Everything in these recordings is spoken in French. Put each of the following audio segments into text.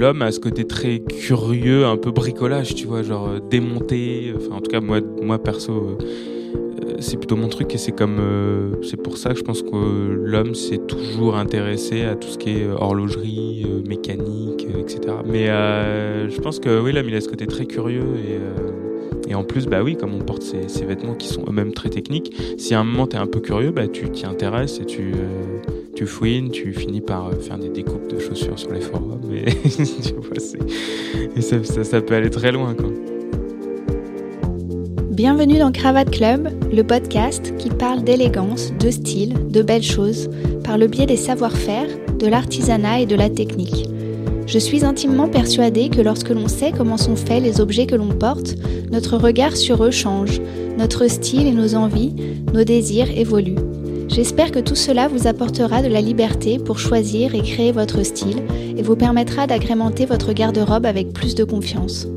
l'homme a ce côté très curieux, un peu bricolage, tu vois, genre euh, démonter. Enfin, en tout cas, moi, moi perso, euh, c'est plutôt mon truc et c'est comme. c'est pour ça que je pense que l'homme s'est toujours intéressé à tout ce qui est horlogerie, mécanique, etc. Mais je pense que oui, l'homme, il a ce côté très curieux et. Et en plus, bah oui, comme on porte ces, vêtements qui sont eux-mêmes très techniques, si à un moment tu es un peu curieux, bah tu t'y intéresses et tu, tu fouines, tu finis par euh, faire des découpes de chaussures sur les forums. Et, tu vois, et ça, peut aller très loin. Bienvenue dans Cravate Club, le podcast qui parle d'élégance, de style, de belles choses, par le biais des savoir-faire, de l'artisanat et de la technique. Je suis intimement persuadée que lorsque l'on sait comment sont faits les objets que l'on porte, notre regard sur eux change, notre style et nos envies, nos désirs évoluent. J'espère que tout cela vous apportera de la liberté pour choisir et créer votre style et vous permettra d'agrémenter votre garde-robe avec plus de confiance.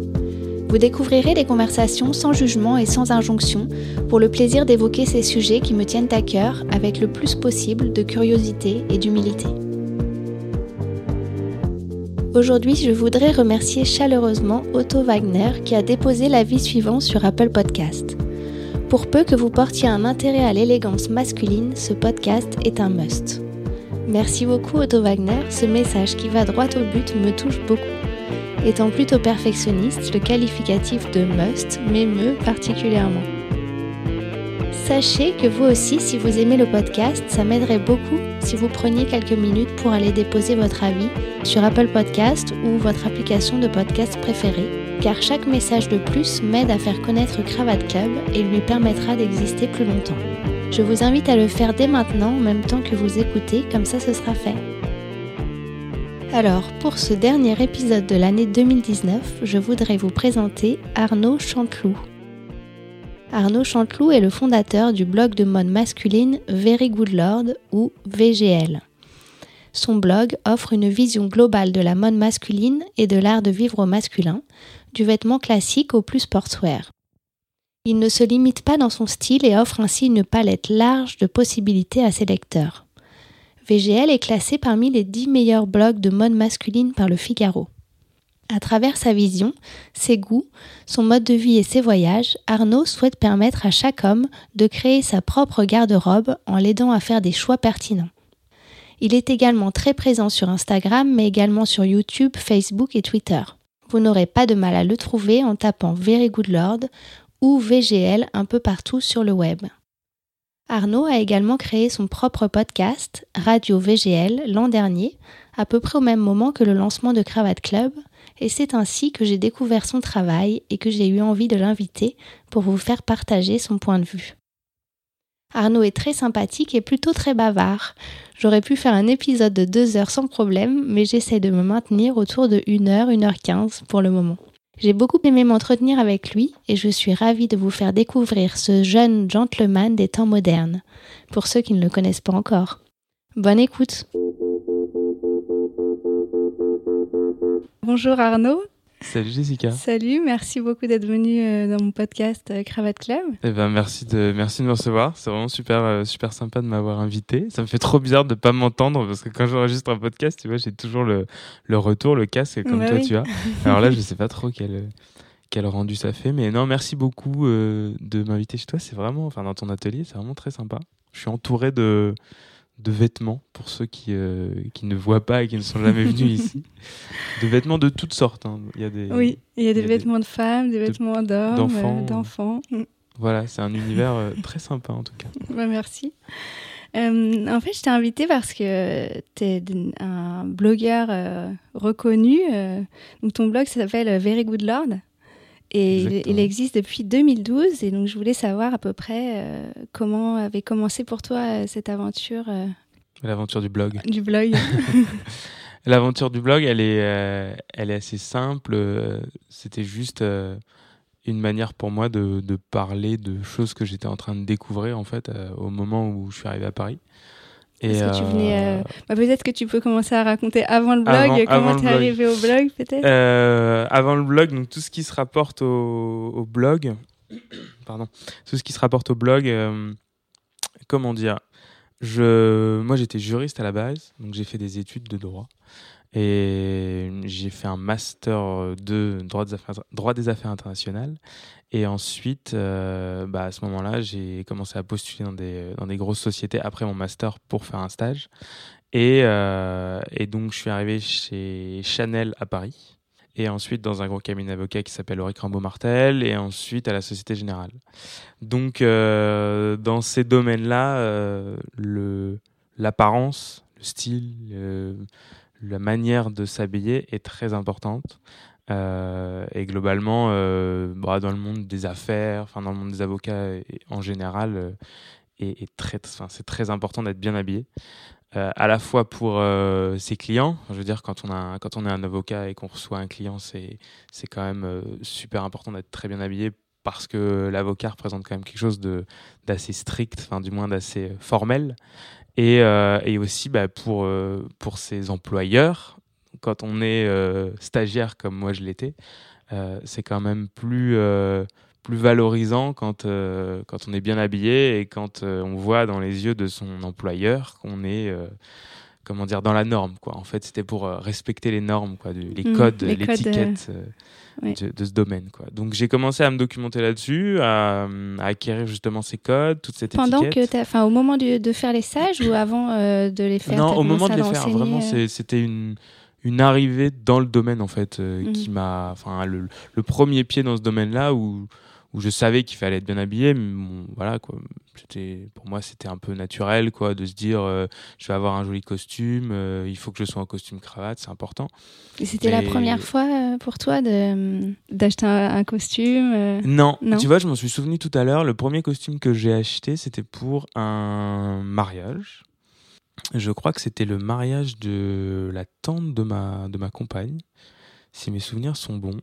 Vous découvrirez des conversations sans jugement et sans injonction pour le plaisir d'évoquer ces sujets qui me tiennent à cœur avec le plus possible de curiosité et d'humilité. Aujourd'hui, je voudrais remercier chaleureusement Otto Wagner qui a déposé l'avis suivant sur Apple Podcast. Pour peu que vous portiez un intérêt à l'élégance masculine, ce podcast est un must. Merci beaucoup Otto Wagner, ce message qui va droit au but me touche beaucoup. Étant plutôt perfectionniste, le qualificatif de must m'émeut particulièrement. Sachez que vous aussi, si vous aimez le podcast, ça m'aiderait beaucoup si vous preniez quelques minutes pour aller déposer votre avis sur Apple Podcast ou votre application de podcast préférée car chaque message de plus m'aide à faire connaître Cravate Club et lui permettra d'exister plus longtemps. Je vous invite à le faire dès maintenant en même temps que vous écoutez, comme ça ce sera fait. Alors, pour ce dernier épisode de l'année 2019, je voudrais vous présenter Arnaud Chanteloup. Arnaud Chanteloup est le fondateur du blog de mode masculine Very Good Lord ou VGL. Son blog offre une vision globale de la mode masculine et de l'art de vivre au masculin, du vêtement classique au plus sportswear. Il ne se limite pas dans son style et offre ainsi une palette large de possibilités à ses lecteurs. VGL est classé parmi les 10 meilleurs blogs de mode masculine par le Figaro. À travers sa vision, ses goûts, son mode de vie et ses voyages, Arnaud souhaite permettre à chaque homme de créer sa propre garde-robe en l'aidant à faire des choix pertinents. Il est également très présent sur Instagram, mais également sur YouTube, Facebook et Twitter vous n'aurez pas de mal à le trouver en tapant Very Good Lord ou VGL un peu partout sur le web. Arnaud a également créé son propre podcast, Radio VGL, l'an dernier, à peu près au même moment que le lancement de Cravate Club, et c'est ainsi que j'ai découvert son travail et que j'ai eu envie de l'inviter pour vous faire partager son point de vue. Arnaud est très sympathique et plutôt très bavard. J'aurais pu faire un épisode de deux heures sans problème, mais j'essaie de me maintenir autour de 1 heure, 1 heure 15 pour le moment. J'ai beaucoup aimé m'entretenir avec lui et je suis ravie de vous faire découvrir ce jeune gentleman des temps modernes, pour ceux qui ne le connaissent pas encore. Bonne écoute Bonjour Arnaud, Salut Jessica. Salut, merci beaucoup d'être venu euh, dans mon podcast euh, Cravate Club. Eh ben merci de merci de me recevoir. C'est vraiment super euh, super sympa de m'avoir invité. Ça me fait trop bizarre de pas m'entendre parce que quand j'enregistre un podcast, tu vois, j'ai toujours le, le retour, le casque comme bah toi tu as. Alors là, je sais pas trop quel quel rendu ça fait, mais non, merci beaucoup de m'inviter chez toi. C'est vraiment, enfin dans ton atelier, c'est vraiment très sympa. Je suis entouré de de vêtements pour ceux qui, euh, qui ne voient pas et qui ne sont jamais venus ici. De vêtements de toutes sortes. Hein. Il y a des, oui, il y a des vêtements de femmes, des vêtements d'hommes, euh, d'enfants. Mm. Voilà, c'est un univers euh, très sympa en tout cas. Bah, merci. en fait, je t'ai invité parce que tu es un blogueur reconnu. donc ton blog s'appelle Very Good Lord. Et il, existe depuis 2012. Et donc, je voulais savoir à peu près euh, comment avait commencé pour toi euh, cette aventure. Euh, L'aventure du blog. Du blog. L'aventure du blog, elle est, elle est assez simple. C'était juste une manière pour moi de, de, parler de choses que j'étais en train de découvrir en fait au moment où je suis arrivé à Paris. Que tu venais. Euh, euh, bah, peut-être que tu peux commencer à raconter avant le blog, comment tu es arrivé au blog, peut-être euh, Avant le blog, donc tout ce qui se rapporte au, blog. Pardon. Tout ce qui se rapporte au blog, comment dire je, moi, j'étais juriste à la base, donc j'ai fait des études de droit. Et j'ai fait un master de droit des affaires, internationales. Et ensuite, euh, bah, à ce moment-là, j'ai commencé à postuler dans des, dans des grosses sociétés après mon master pour faire un stage. Et, euh, et donc, je suis arrivé chez Chanel à Paris. Et ensuite, dans un gros cabinet d'avocats qui s'appelle Auric Rambaud-Martel. Et ensuite, à la Société Générale. Donc, euh, dans ces domaines-là, euh, l'apparence, le style, le, la manière de s'habiller est très importante. Euh, et globalement, euh, bah, dans le monde des affaires, enfin dans le monde des avocats en général, euh, c'est très important d'être bien habillé. à la fois pour ses clients, je veux dire quand on est un avocat et qu'on reçoit un client, c'est quand même super important d'être très bien habillé parce que l'avocat représente quand même quelque chose d'assez strict, du moins d'assez formel. Et, euh, et aussi bah, pour, euh, pour ses employeurs, quand on est euh, stagiaire comme moi je l'étais, c'est quand même plus, plus valorisant quand, quand on est bien habillé et quand on voit dans les yeux de son employeur qu'on est comment dire dans la norme quoi. En fait c'était pour respecter les normes quoi les mmh, codes de, ce domaine. Quoi. Donc j'ai commencé à me documenter là-dessus, à, acquérir justement ces codes, toute cette Pendant étiquette. que, enfin, au moment de, faire les stages ou avant euh, de les faire Non, au moment de les faire. Vraiment, euh c'était une une arrivée dans le domaine en fait euh, qui mmh. m'a, enfin, le, le, premier pied dans ce domaine-là où où je savais qu'il fallait être bien habillé mais voilà quoi c'était pour moi c'était un peu naturel quoi de se dire euh, je vais avoir un joli costume euh, il faut que je sois en costume cravate c'est important et c'était la première fois euh, pour toi de d'acheter un, costume non. non? tu vois je m'en suis souvenu tout à l'heure le premier costume que j'ai acheté c'était pour un mariage je crois que c'était le mariage de la tante de ma de ma compagne si mes souvenirs sont bons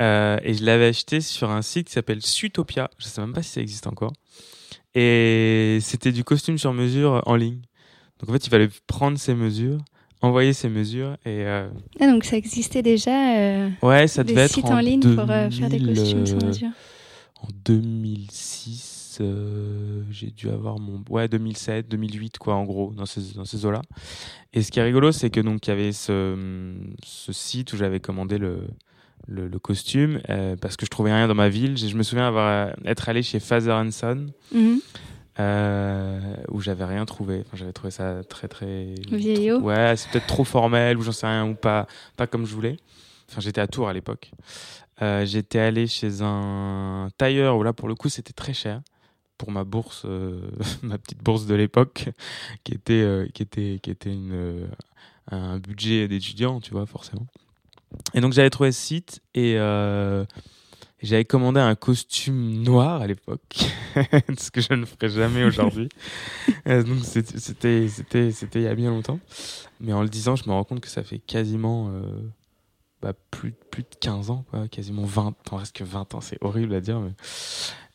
euh, et je l'avais acheté sur un site qui s'appelle Sutopia. Je sais même pas si ça existe encore. Et c'était du costume sur mesure en ligne. Donc en fait, il fallait prendre ses mesures, envoyer ses mesures et. Euh... Ah, donc ça existait déjà. Euh, ouais, ça devait être en, en ligne pour euh, faire des costumes sur mesure. En 2006, j'ai dû avoir mon ouais 2007, 2008 quoi en gros dans ces dans ces eaux-là. Et ce qui est rigolo, c'est que donc il y avait ce ce site où j'avais commandé le le, costume euh, parce que je trouvais rien dans ma ville. Je, me souviens avoir euh, être allé chez Father Son mhm. euh, où j'avais rien trouvé. Enfin, j'avais trouvé ça très très vieillot. Ouais, c'est peut-être trop formel ou j'en sais rien ou pas pas comme je voulais. Enfin, j'étais à Tours à l'époque. j'étais allé chez un tailleur où là pour le coup c'était très cher pour ma bourse, ma petite bourse de l'époque, qui était qui était qui était une un budget d'étudiant, tu vois forcément. Et donc j'avais trouvé ce site et euh, j'avais commandé un costume noir à l'époque, ce que je ne ferai jamais aujourd'hui. Euh, donc c'était c'était c'était il y a bien longtemps. Mais en le disant, je me rends compte que ça fait quasiment euh, bah, plus plus de 15 ans quoi, quasiment 20, presque 20 ans, c'est horrible à dire mais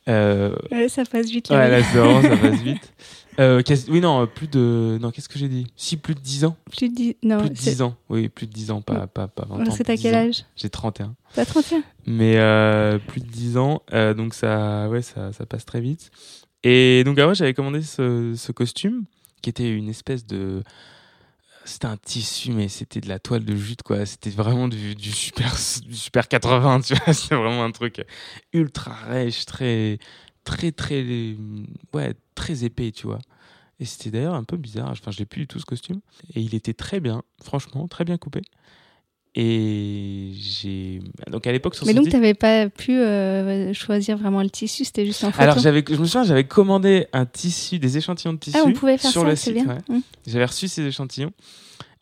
euh, ouais, ça passe vite. Ouais, là, ça passe vite. Euh, oui, non, plus de. Non, qu'est-ce que j'ai dit? Si, plus de 10 ans. Plus de 10, non, plus de 10 ans. Oui, plus de 10 ans, pas, pas, pas 20 ans. C'est à quel âge? J'ai 31. Pas 31 Mais euh, plus de 10 ans, euh, donc ça, ouais, ça, ça passe très vite. Et donc, après, j'avais commandé ce, ce costume qui était une espèce de c'était un tissu, mais c'était de la toile de jute, quoi. C'était vraiment du, du, super, du super 80, tu vois. C'était vraiment un truc ultra rêche, très, très, très, ouais, très épais, tu vois. Et c'était d'ailleurs un peu bizarre. Enfin, je l'ai plus du tout ce costume. Et il était très bien, franchement, très bien coupé. Et j'ai. Donc à l'époque, Mais donc, tu n'avais pas pu euh, choisir vraiment le tissu, c'était juste en photo Alors, je me souviens, j'avais commandé un tissu, des échantillons de tissu. Ah, on pouvait faire sur ça, le site. Mmh. J'avais reçu ces échantillons.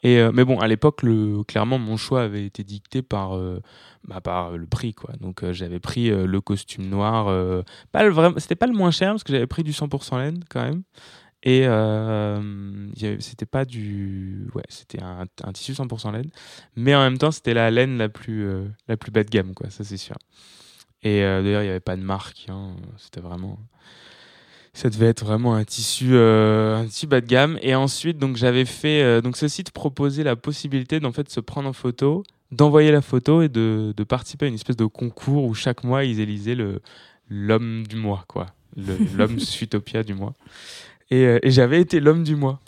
Et, euh, mais bon, à l'époque, le, clairement, mon choix avait été dicté par, euh, bah, par le prix. Quoi. Donc j'avais pris le costume noir. pas le vrai... C'était pas le moins cher, parce que j'avais pris du 100% laine quand même. Et euh, c'était pas du. Ouais, c'était un, un, tissu 100% laine. Mais en même temps, c'était la laine la plus, euh, la plus bas de gamme, quoi, ça c'est sûr. Et euh, d'ailleurs, il n'y avait pas de marque. Hein, c'était vraiment. Ça devait être vraiment un tissu, un tissu bas de gamme. Et ensuite, donc j'avais fait. donc ce site proposait la possibilité d'en fait se prendre en photo, d'envoyer la photo et de, de, participer à une espèce de concours où chaque mois ils élisaient le l'homme du mois, quoi. L'homme Sutopia du mois. Et, euh, et j'avais été l'homme du mois.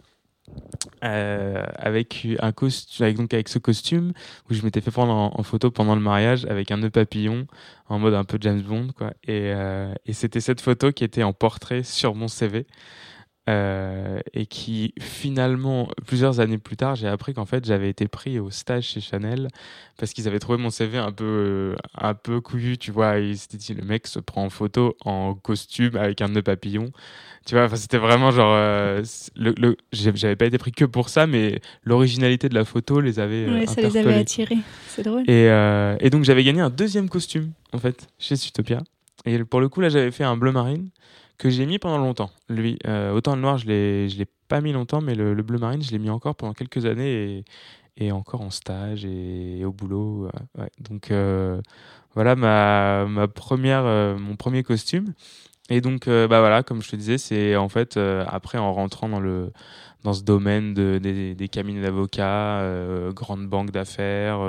Euh, avec un costume, donc avec ce costume où je m'étais fait prendre en, photo pendant le mariage avec un nœud papillon en mode un peu James Bond quoi. Et, euh, et c'était cette photo qui était en portrait sur mon CV. Euh, et qui finalement, plusieurs années plus tard, j'ai appris qu'en fait j'avais été pris au stage chez Chanel parce qu'ils avaient trouvé mon CV un peu, euh, un peu couillu, tu vois. Ils s'étaient dit le mec se prend en photo en costume avec un nœud papillon, tu vois. Enfin, c'était vraiment genre, euh, le, le j'avais pas été pris que pour ça, mais l'originalité de la photo les avait. Ouais, ça les avait attirés, c'est drôle. Et, et donc j'avais gagné un deuxième costume en fait chez Sutopia. Et pour le coup là j'avais fait un bleu marine que j'ai mis pendant longtemps. Lui, euh, autant le noir, je l'ai, je l'ai pas mis longtemps, mais le, le bleu marine, je l'ai mis encore pendant quelques années et, encore en stage et, au boulot. Ouais. Donc euh, voilà ma, ma première, euh, mon premier costume. Et donc euh, bah voilà, comme je te disais, c'est en fait euh, après en rentrant dans le dans ce domaine de, des, des cabinets d'avocats, euh, grandes banques d'affaires.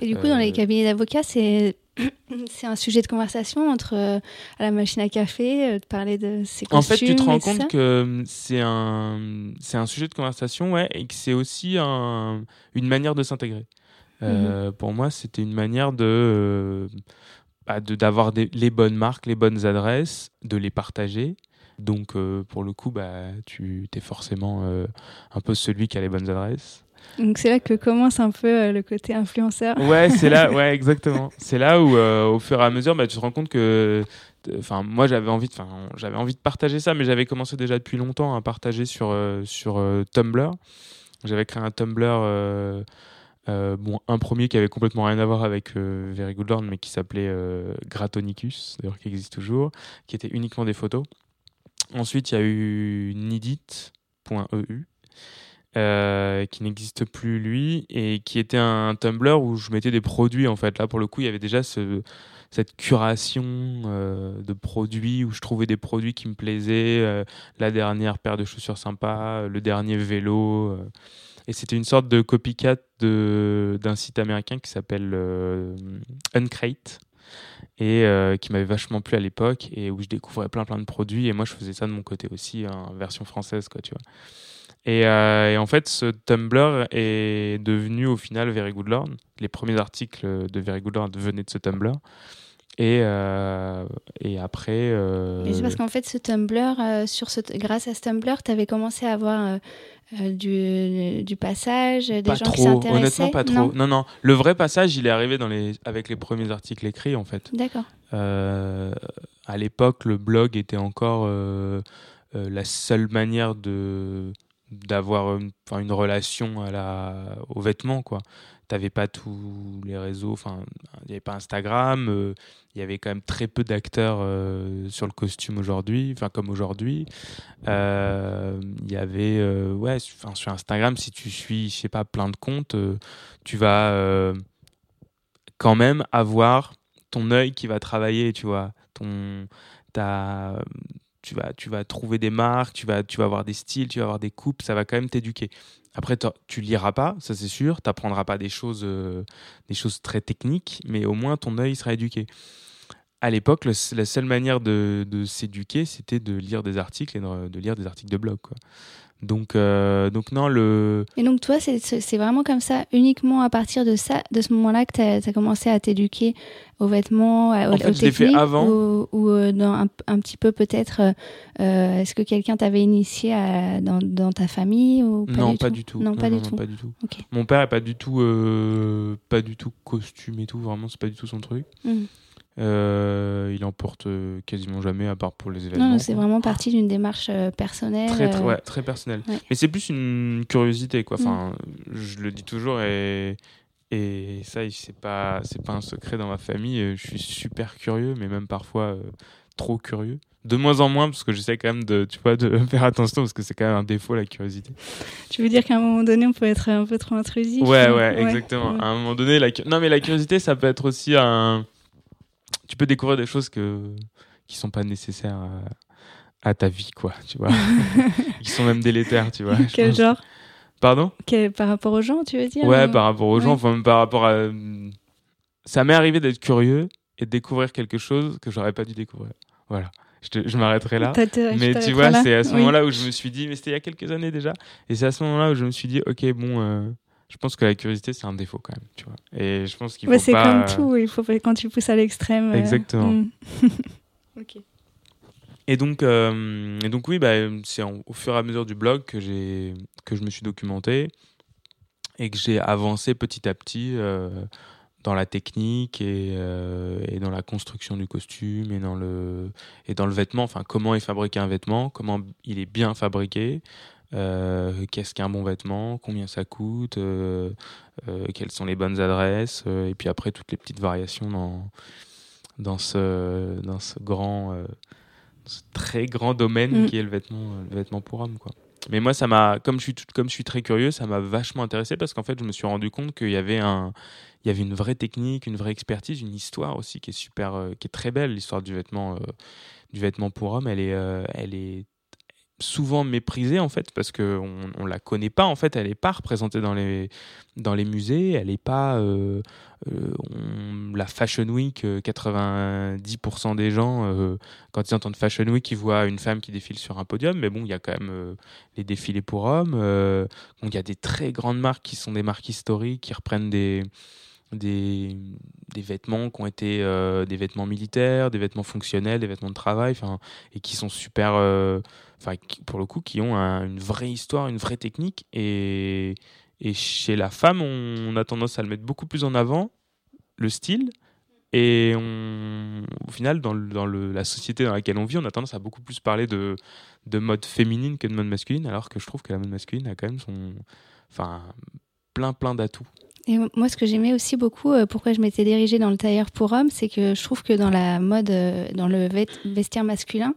et du coup, dans les cabinets d'avocats, c'est c'est un sujet de conversation entre euh, à la machine à café, euh, de parler de ses costumes. En fait, tu te rends compte que c'est un, c'est un sujet de conversation, ouais, et que c'est aussi un, une manière de s'intégrer. Euh, mm -hmm. Pour moi, c'était une manière de, bah, d'avoir les bonnes marques, les bonnes adresses, de les partager. Donc, euh, pour le coup, bah, tu es forcément euh, un peu celui qui a les bonnes adresses. Donc c'est là que commence un peu euh, le côté influenceur. Ouais, c'est là, ouais, exactement. c'est là où, au fur et à mesure, bah, tu te rends compte que, enfin, moi j'avais envie, enfin, j'avais envie de partager ça, mais j'avais commencé déjà depuis longtemps à partager sur sur Tumblr. J'avais créé un Tumblr. bon, un premier qui avait complètement rien à voir avec Very Good Lord, mais qui s'appelait Gratonicus, d'ailleurs qui existe toujours, qui était uniquement des photos. Ensuite, il y a eu nidit.eu, euh, qui n'existe plus lui et qui était un Tumblr où je mettais des produits en fait. Là pour le coup il y avait déjà ce, cette curation euh, de produits où je trouvais des produits qui me plaisaient euh, la dernière paire de chaussures sympas le dernier vélo et c'était une sorte de copycat d'un site américain qui s'appelle Uncrate et euh, qui m'avait vachement plu à l'époque et où je découvrais plein plein de produits et moi je faisais ça de mon côté aussi en version française quoi tu vois et, euh, et, en fait, ce Tumblr est devenu au final Very Good Lord. Les premiers articles de Very Good Lord venaient de ce Tumblr. Et, euh, et après. Euh... C'est parce qu'en fait, ce Tumblr, euh, sur ce, grâce à ce Tumblr, tu avais commencé à avoir euh, du, du, passage, des pas gens trop, qui s'intéressaient. Honnêtement, pas trop. Non, non, non. Le vrai passage, il est arrivé dans les, avec les premiers articles écrits, en fait. D'accord. À l'époque, le blog était encore la seule manière de d'avoir une relation à la, aux vêtements quoi t'avais pas tous les réseaux enfin il y avait pas Instagram euh, il y avait quand même très peu d'acteurs euh, sur le costume aujourd'hui enfin comme aujourd'hui. Euh, il y avait ouais sur Instagram si tu suis je sais pas plein de comptes tu vas quand même avoir ton œil qui va travailler tu vois. Ton ta tu vas, tu vas trouver des marques, tu vas, tu vas avoir des styles, tu vas avoir des coupes, ça va quand même t'éduquer. Après, tu liras pas, ça c'est sûr, tu n'apprendras pas des choses, euh, des choses très techniques, mais au moins ton œil sera éduqué. À l'époque, la seule manière de, s'éduquer, c'était de lire des articles et de, lire des articles de blog. Donc, euh, donc non, le. Et donc toi, c'est vraiment comme ça, uniquement à partir de ça, de ce moment-là, que tu as, as, commencé à t'éduquer aux vêtements, en aux, fait, aux je techniques, fait avant. ou, ou euh, dans un, un, petit peu peut-être. Euh, Est-ce que quelqu'un t'avait initié à, dans, dans, ta famille ou pas Non, du pas tout du tout. Non, pas non, du non, tout. Pas du tout. Okay. Mon père est pas du tout, euh, pas du tout costume et tout. Vraiment, c'est pas du tout son truc. Mm. Euh, il en porte quasiment jamais, à part pour les événements. Non, c'est vraiment partie d'une démarche euh, personnelle. Très, très, ouais, très personnelle. Ouais. Mais c'est plus une curiosité, quoi. Enfin, Mm. je le dis toujours et. Et ça, c'est pas, c'est pas un secret dans ma famille. Je suis super curieux, mais même parfois euh, trop curieux. De moins en moins, parce que j'essaie quand même de, tu vois, de faire attention, parce que c'est quand même un défaut, la curiosité. Tu veux dire qu'à un moment donné, on peut être un peu trop intrusif Ouais, ouais, exactement. À un moment donné, la, non, mais la curiosité, ça peut être aussi un. Tu peux découvrir des choses que, qui sont pas nécessaires à, à ta vie, quoi, tu vois. qui sont même délétères, tu vois. Quel genre? Pardon? Quel, Par rapport aux gens, tu veux dire Ouais, ou... par rapport aux gens, enfin même par rapport à. Ça m'est arrivé d'être curieux et de découvrir quelque chose que j'aurais pas dû découvrir. Voilà. je, je m'arrêterai là. mais tu vois, c'est à ce moment-là où je me suis dit, mais c'était il y a quelques années déjà. Et c'est à ce moment-là où je me suis dit, ok, bon, euh, je pense que la curiosité, c'est un défaut quand même, tu vois. Et je pense qu'il faut C'est comme tout, il faut quand tu pousses à l'extrême. Euh, Exactement. Hmm. ok. Et donc, euh, et donc oui, bah, c'est au fur et à mesure du blog que, que je me suis documenté et que j'ai avancé petit à petit dans la technique et, euh, et, dans la construction du costume et dans le, et dans le vêtement. Enfin, comment est fabriqué un vêtement, comment il est bien fabriqué, euh, qu'est-ce qu'un bon vêtement, combien ça coûte, euh, quelles sont les bonnes adresses, et puis après toutes les petites variations dans, dans, ce, dans ce grand, ce très grand domaine mm. qui est le vêtement, le vêtement pour homme. Quoi. Mais moi, ça m'a, comme je suis, comme je suis très curieux, ça m'a vachement intéressé parce qu'en fait, je me suis rendu compte qu'il y avait un, il y avait une vraie technique, une vraie expertise, une histoire aussi qui est super, euh, qui est très belle. L'histoire du vêtement, euh, du vêtement pour homme, elle est, euh, elle est souvent méprisée en fait parce que on, la connaît pas en fait elle est pas représentée dans les dans les musées elle est pas la Fashion Week 90% des gens quand ils entendent Fashion Week ils voient une femme qui défile sur un podium mais bon il y a quand même les défilés pour hommes il y a des très grandes marques qui sont des marques historiques qui reprennent des des, des vêtements qui ont été euh, des vêtements militaires, des vêtements fonctionnels, des vêtements de travail, et qui sont super, euh, enfin pour le coup, qui ont une vraie histoire, une vraie technique. Et, chez la femme, on, a tendance à le mettre beaucoup plus en avant, le style. Et au final, dans, la société dans laquelle on vit, on a tendance à beaucoup plus parler de, de mode féminine que de mode masculine, alors que je trouve que la mode masculine a quand même son, enfin, plein plein d'atouts. Et moi, ce que j'aimais aussi beaucoup, euh, pourquoi je m'étais dirigée dans le tailleur pour hommes, c'est que je trouve que dans la mode, euh, dans le vestiaire masculin,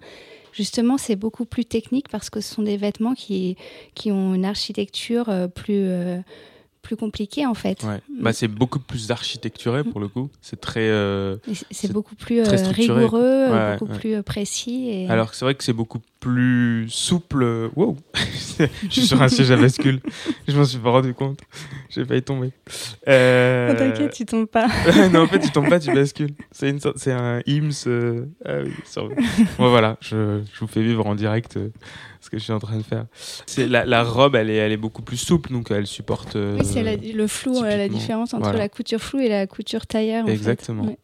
justement, c'est beaucoup plus technique parce que ce sont des vêtements qui, qui ont une architecture euh, plus plus compliqué en fait. Ouais. Bah, c'est beaucoup plus architecturé pour le coup. C'est très. Euh, c'est beaucoup plus euh, rigoureux, beaucoup plus euh, précis. Et... Alors c'est vrai que c'est beaucoup plus souple. Wow Je suis sur un siège à bascule. Je m'en suis pas rendu compte. J'ai failli tomber. Euh... T'inquiète, tu tombes pas. non, en fait, tu tombes pas, tu bascules. C'est une c'est un IMS. Ah oui, bon, voilà, je, je, vous fais vivre en direct ce que je suis en train de faire. C'est la, la, robe, elle est, elle est beaucoup plus souple, donc elle supporte. oui, c'est le flou, euh, la différence entre la couture floue et la couture tailleur. Exactement.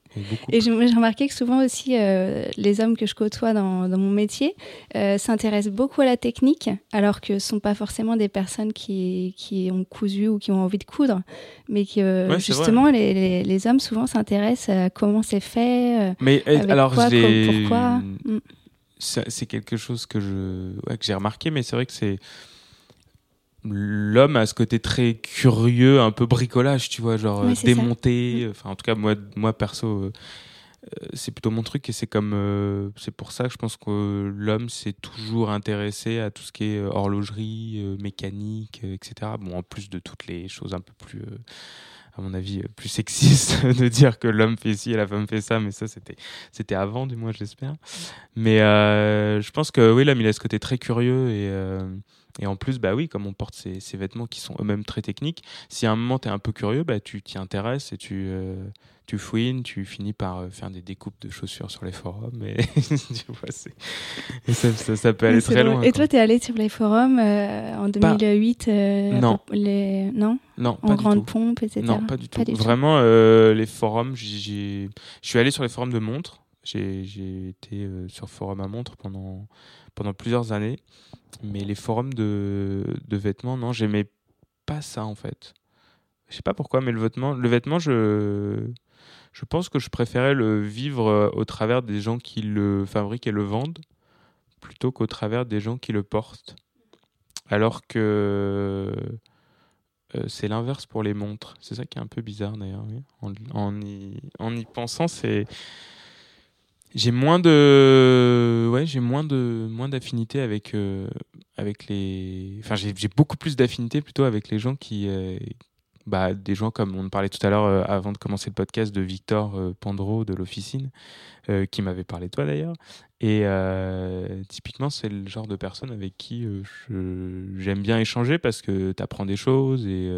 Et, j'ai remarqué que souvent aussi, euh, les hommes que je côtoie dans, dans mon métier euh, s'intéressent beaucoup à la technique, alors que ce ne sont pas forcément des personnes qui, qui ont cousu ou qui ont envie de coudre, mais que justement, les, les, hommes souvent s'intéressent à comment c'est fait, mais, avec alors, quoi, pourquoi. C'est quelque chose que je que j'ai remarqué mais c'est vrai que c'est l'homme a ce côté très curieux un peu bricolage tu vois genre démonter mm. enfin en tout cas moi moi perso euh, euh, c'est plutôt mon truc et c'est comme euh, c'est pour ça que je pense que l'homme s'est toujours intéressé à tout ce qui est horlogerie mécanique etc bon en plus de toutes les choses un peu plus à mon avis, plus sexiste de dire que l'homme fait ci et la femme fait ça, mais ça, c'était, c'était avant, du moins, j'espère. Mais euh, je pense que oui, l'homme, il a ce côté très curieux et, euh, et en plus, bah oui, comme on porte ces, ces vêtements qui sont eux-mêmes très techniques, si à un moment tu es un peu curieux, bah, tu t'y intéresses et tu, euh, tu fouines, tu finis par euh, faire des découpes de chaussures sur les forums. Et, tu vois, et ça, ça, peut aller très loin. Et toi, tu es allé sur les forums euh, en 2008 Non. Les... Non? Non, En grande pompe, etc. Non, pas du tout. Vraiment, les forums, je suis allé sur les forums de montres. J'ai été sur forum à montres pendant, pendant plusieurs années. Mais les forums de, de vêtements, non, j'aimais pas ça en fait. Je sais pas pourquoi, mais le vêtement, le vêtement, je, je pense que je préférais le vivre euh, au travers des gens qui le fabriquent et le vendent, plutôt qu'au travers des gens qui le portent. Alors que euh, c'est l'inverse pour les montres. C'est ça qui est un peu bizarre d'ailleurs. En, en, y, en y pensant, c'est j'ai moins de ouais j'ai moins de moins d'affinité avec euh, avec les enfin j'ai beaucoup plus d'affinité plutôt avec les gens qui euh, bah, des gens comme on parlait tout à l'heure euh, avant de commencer le podcast de Victor Pandro de l'officine qui m'avait parlé de toi d'ailleurs. Et typiquement c'est le genre de personne avec qui j'aime bien échanger parce que tu apprends des choses et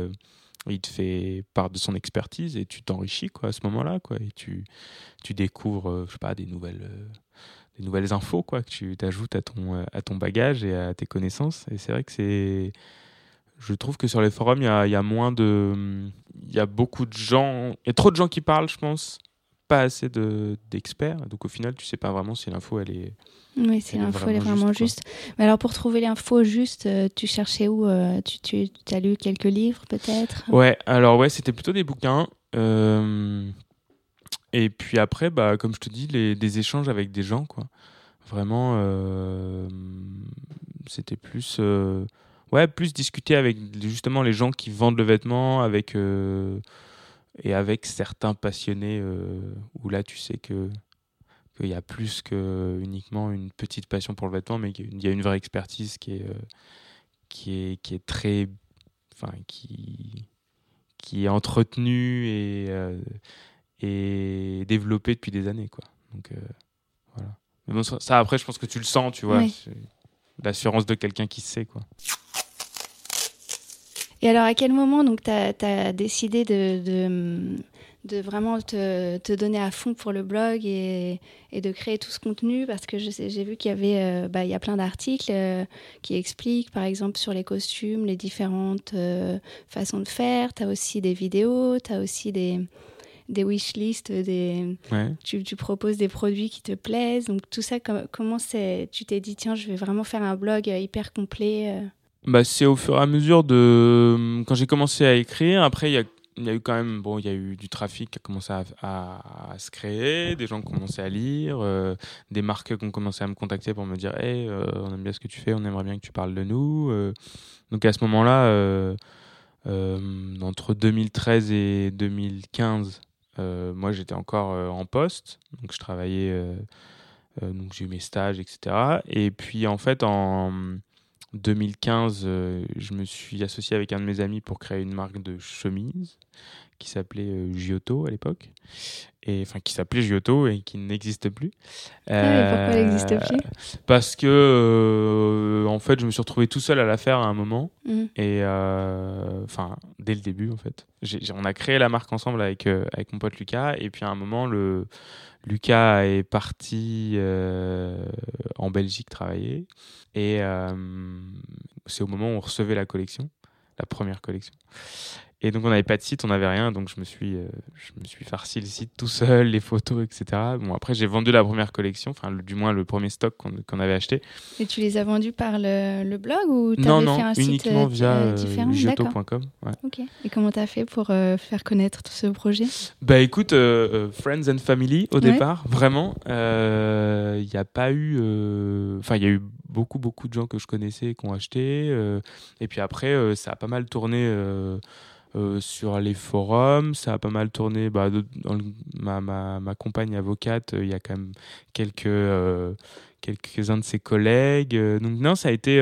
il te fait part de son expertise et tu t'enrichis quoi à ce moment-là quoi et tu tu découvres euh, je sais pas des nouvelles euh, des nouvelles infos quoi que tu t'ajoutes à ton à ton bagage et à tes connaissances. Et c'est vrai que c'est je trouve que sur les forums, il y a, y a, moins de. Il y a beaucoup de gens. Il trop de gens qui parlent, je pense. Pas assez d'experts. Donc au final, tu sais pas vraiment si l'info, elle est. Oui, si l'info, elle est vraiment juste. Mais alors pour trouver l'info juste, euh, tu cherchais où euh, Tu, tu as lu quelques livres peut-être? Ouais, alors ouais, c'était plutôt des bouquins. Euh, et puis après, bah, comme je te dis, les, des échanges avec des gens, quoi. Vraiment, c'était plus ouais, plus discuter avec justement les gens qui vendent le vêtement, avec et avec certains passionnés où là tu sais que qu'il y a plus que uniquement une petite passion pour le vêtement, mais qu'il y a une vraie expertise qui est euh, qui est qui est très enfin qui qui est entretenue et et développée depuis des années quoi. Donc voilà. Mais bon, ça, après je pense que tu le sens, tu vois. L'assurance de quelqu'un qui sait quoi. Et alors, à quel moment donc tu as, décidé de, de, de vraiment te, te, donner à fond pour le blog et, et, de créer tout ce contenu Parce que j'ai vu qu'il y avait euh, bah, il y a plein d'articles euh, qui expliquent, par exemple, sur les costumes, les différentes euh, façons de faire. Tu as aussi des vidéos, tu as aussi des des wishlists, des... Tu, tu, proposes des produits qui te plaisent. Donc tout ça, comment c'est Tu t'es dit, tiens, je vais vraiment faire un blog hyper complet bah, c'est au fur et à mesure de quand j'ai commencé à écrire. Après, il y a, y a, eu quand même bon, il y a eu du trafic qui a commencé à, à, se créer, des gens qui ont commencé à lire, euh, des marques qui ont commencé à me contacter pour me dire, hey, euh, on aime bien ce que tu fais, on aimerait bien que tu parles de nous. Euh. donc à ce moment-là, entre 2013 et 2015, moi j'étais encore en poste, donc je travaillais, donc j'ai eu mes stages, etc. Et puis en fait en 2015, euh, je me suis associé avec un de mes amis pour créer une marque de chemise qui s'appelait euh, Giotto à l'époque. Et enfin, qui s'appelait Giotto et qui n'existe plus. Ah pourquoi elle n'existe euh, plus? Parce que, en fait, je me suis retrouvé tout seul à la faire à un moment. Mmh. Et, enfin, dès le début, en fait. on a créé la marque ensemble avec, avec mon pote Lucas. Et puis, à un moment, le, Lucas est parti en Belgique travailler. Et c'est au moment où on recevait la collection, la première collection. Et donc on n'avait pas de site, on n'avait rien, donc je me suis, euh, je me suis farci le site tout seul, les photos, etc. Bon après j'ai vendu la première collection, enfin du moins le premier stock qu'on avait acheté. Et tu les as vendus par le, le blog ou tu avais fait un uniquement site via euh, euh giotto.com. Ouais. Ok. Et comment tu as fait pour euh, faire connaître ce projet? Bah écoute, friends and family au départ, vraiment. Il n'y a pas eu, enfin il y a eu beaucoup beaucoup de gens que je connaissais qui ont acheté, et puis après ça a pas mal tourné. Euh, sur les forums. Ça a pas mal tourné. Bah, dans ma, ma, ma, compagne avocate, euh, il y a quand même quelques, euh, quelques-uns de ses collègues. donc, non, ça a été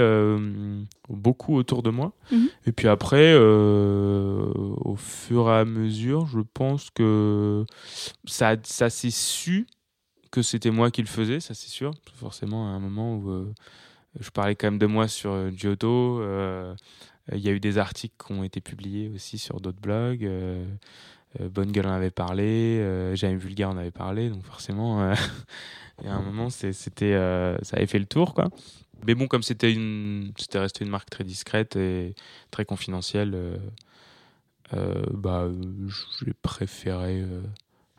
beaucoup autour de moi. Mhm. Et puis après, au fur et à mesure, je pense que ça, ça s'est su que c'était moi qui le faisais, ça c'est sûr. Forcément, à un moment où je parlais quand même de moi sur Giotto. Il y a eu des articles qui ont été publiés aussi sur d'autres blogs. Euh, euh, Bonne Gueule en avait parlé, euh, J'avais Vulgaire en avait parlé, donc forcément, il y a un moment, c'était, ça avait fait le tour, quoi. Mais bon, comme c'était une, c'était resté une marque très discrète et très confidentielle, bah, j'ai préféré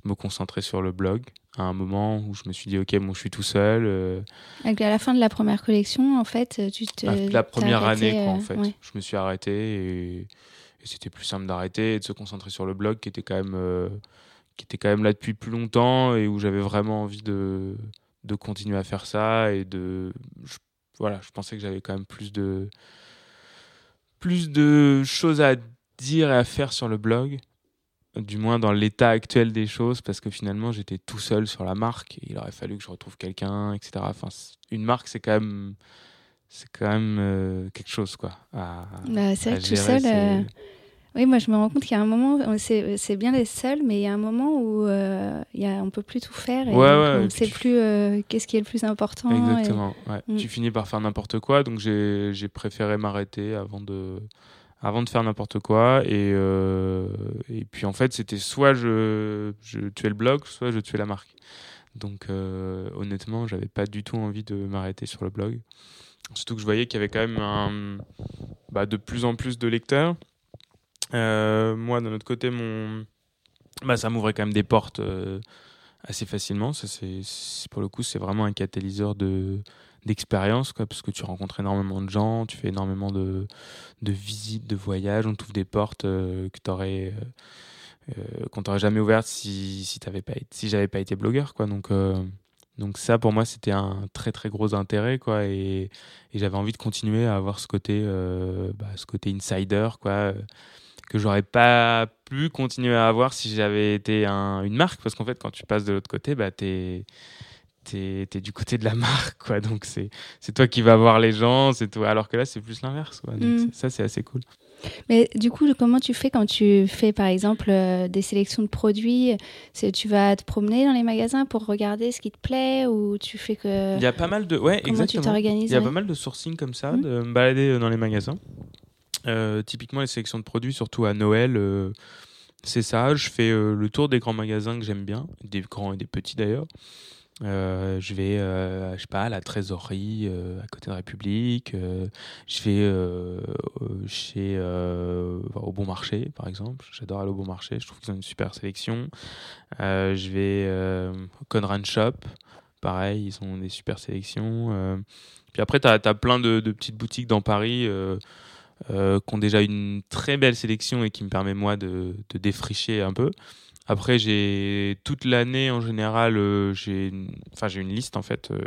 me concentrer sur le blog à un moment où je me suis dit ok bon je suis tout seul euh. à la fin de la première collection en fait tu te la, première année quoi, en euh, fait je me suis arrêté et, c'était plus simple d'arrêter et de se concentrer sur le blog qui était quand même euh, qui était quand même là depuis plus longtemps et où j'avais vraiment envie de de continuer à faire ça et de voilà je pensais que j'avais quand même plus de plus de choses à dire et à faire sur le blog du moins dans l'état actuel des choses, parce que finalement j'étais tout seul sur la marque, et il aurait fallu que je retrouve quelqu'un, etc. Enfin, une marque, c'est quand même, c'est quand même euh, quelque chose, quoi. bah, c'est vrai que tout seul. Euh, oui, moi je me rends compte qu'il y a un moment, c'est bien les seuls, mais il y a un moment où euh, il y a, on peut plus tout faire et on ne sait plus qu'est-ce qui est le plus important. Exactement. Mm. Tu finis par faire n'importe quoi, donc j'ai préféré m'arrêter avant de avant de faire n'importe quoi. Et, euh, et puis en fait, c'était soit je, tuais le blog, soit je tuais la marque. Donc honnêtement, j'avais pas du tout envie de m'arrêter sur le blog. Surtout que je voyais qu'il y avait quand même un, bah, de plus en plus de lecteurs. moi, de notre côté, mon, bah, ça m'ouvrait quand même des portes assez facilement. Ça, c'est, pour le coup, c'est vraiment un catalyseur de, d'expérience, quoi, parce que tu rencontres énormément de gens, tu fais énormément de, de visites, de voyages, on t'ouvre des portes euh, que t'aurais, euh, euh, t'aurait jamais ouvertes si, si, pas, j'avais pas été blogueur. Quoi. Donc, donc ça, pour moi, c'était un très très gros intérêt, quoi, et, j'avais envie de continuer à avoir ce côté, bah, ce insider, quoi que j'aurais pas pu continuer à avoir si j'avais été un, une marque parce qu'en fait quand tu passes de l'autre côté bah t'es t'es es du côté de la marque quoi donc c'est toi qui vas voir les gens c'est toi alors que là c'est plus l'inverse quoi donc mm. ça c'est assez cool mais du coup, comment tu fais quand tu fais par exemple euh, des sélections de produits? Tu vas te promener dans les magasins pour regarder ce qui te plaît ou tu fais que Il y a pas mal de ouais comment exactement. tu t'organises Il y a pas mal de sourcing comme ça, mm. de me balader euh, dans les magasins. Euh, typiquement, les sélections de produits, surtout à Noël, euh, c'est ça. Je fais le tour des grands magasins que j'aime bien, des grands et des petits d'ailleurs. Je vais, je sais pas, à la trésorerie à côté de République. je vais chez au Bon Marché, par exemple. J'adore aller au Bon Marché. Je trouve qu'ils ont une super sélection. je vais au Conran Shop. Pareil, ils ont des super sélections. puis après, tu as, plein de, de, petites boutiques dans Paris euh, qui ont déjà une très belle sélection et qui me permet moi de, de défricher un peu. Après, j'ai toute l'année en général, euh, j'ai une, une liste en fait euh,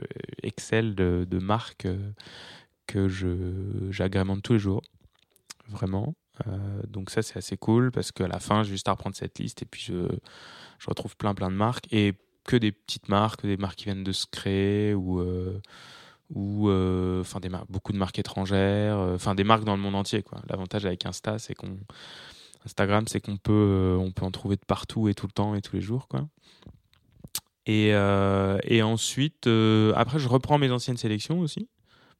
Excel de, marques que je j'agrémente tous les jours, vraiment. donc ça c'est assez cool parce qu'à la fin, j'ai juste à reprendre cette liste et puis je, je retrouve plein plein de marques et que des petites marques, des marques qui viennent de se créer ou ou euh, enfin des beaucoup de marques étrangères, euh, enfin des marques dans le monde entier quoi. L'avantage avec Insta, c'est qu'on Instagram, c'est qu'on peut euh, on peut en trouver de partout et tout le temps et tous les jours quoi. Et, et ensuite, après, je reprends mes anciennes sélections aussi,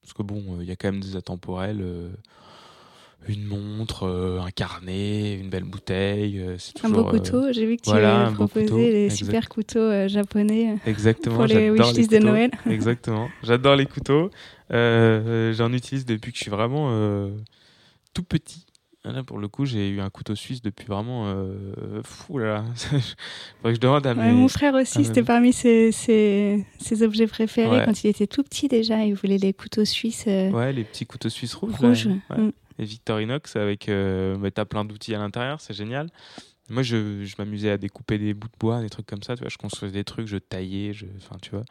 parce que bon, il y a quand même des atemporels une montre, euh, un carnet, une belle bouteille. Euh, un beau euh, couteau. J'ai vu que tu voilà, proposé les super couteaux japonais Exactement, pour les wishlists de Noël. Exactement. J'adore les couteaux. J'en utilise depuis que je suis vraiment tout petit. Là, pour le coup, j'ai eu un couteau suisse depuis vraiment fou là. que je demande à mes... Mon frère aussi, c'était parmi ses, ses, ses, objets préférés quand il était tout petit déjà. Il voulait les couteaux suisses. Ouais, les petits couteaux suisses rouges. Rouges. Mm et Victorinox avec euh, bah, t'as plein d'outils à l'intérieur, c'est génial. Moi, je, je m'amusais à découper des bouts de bois, des trucs comme ça. Tu vois, je construisais des trucs, je taillais, je, enfin, tu vois.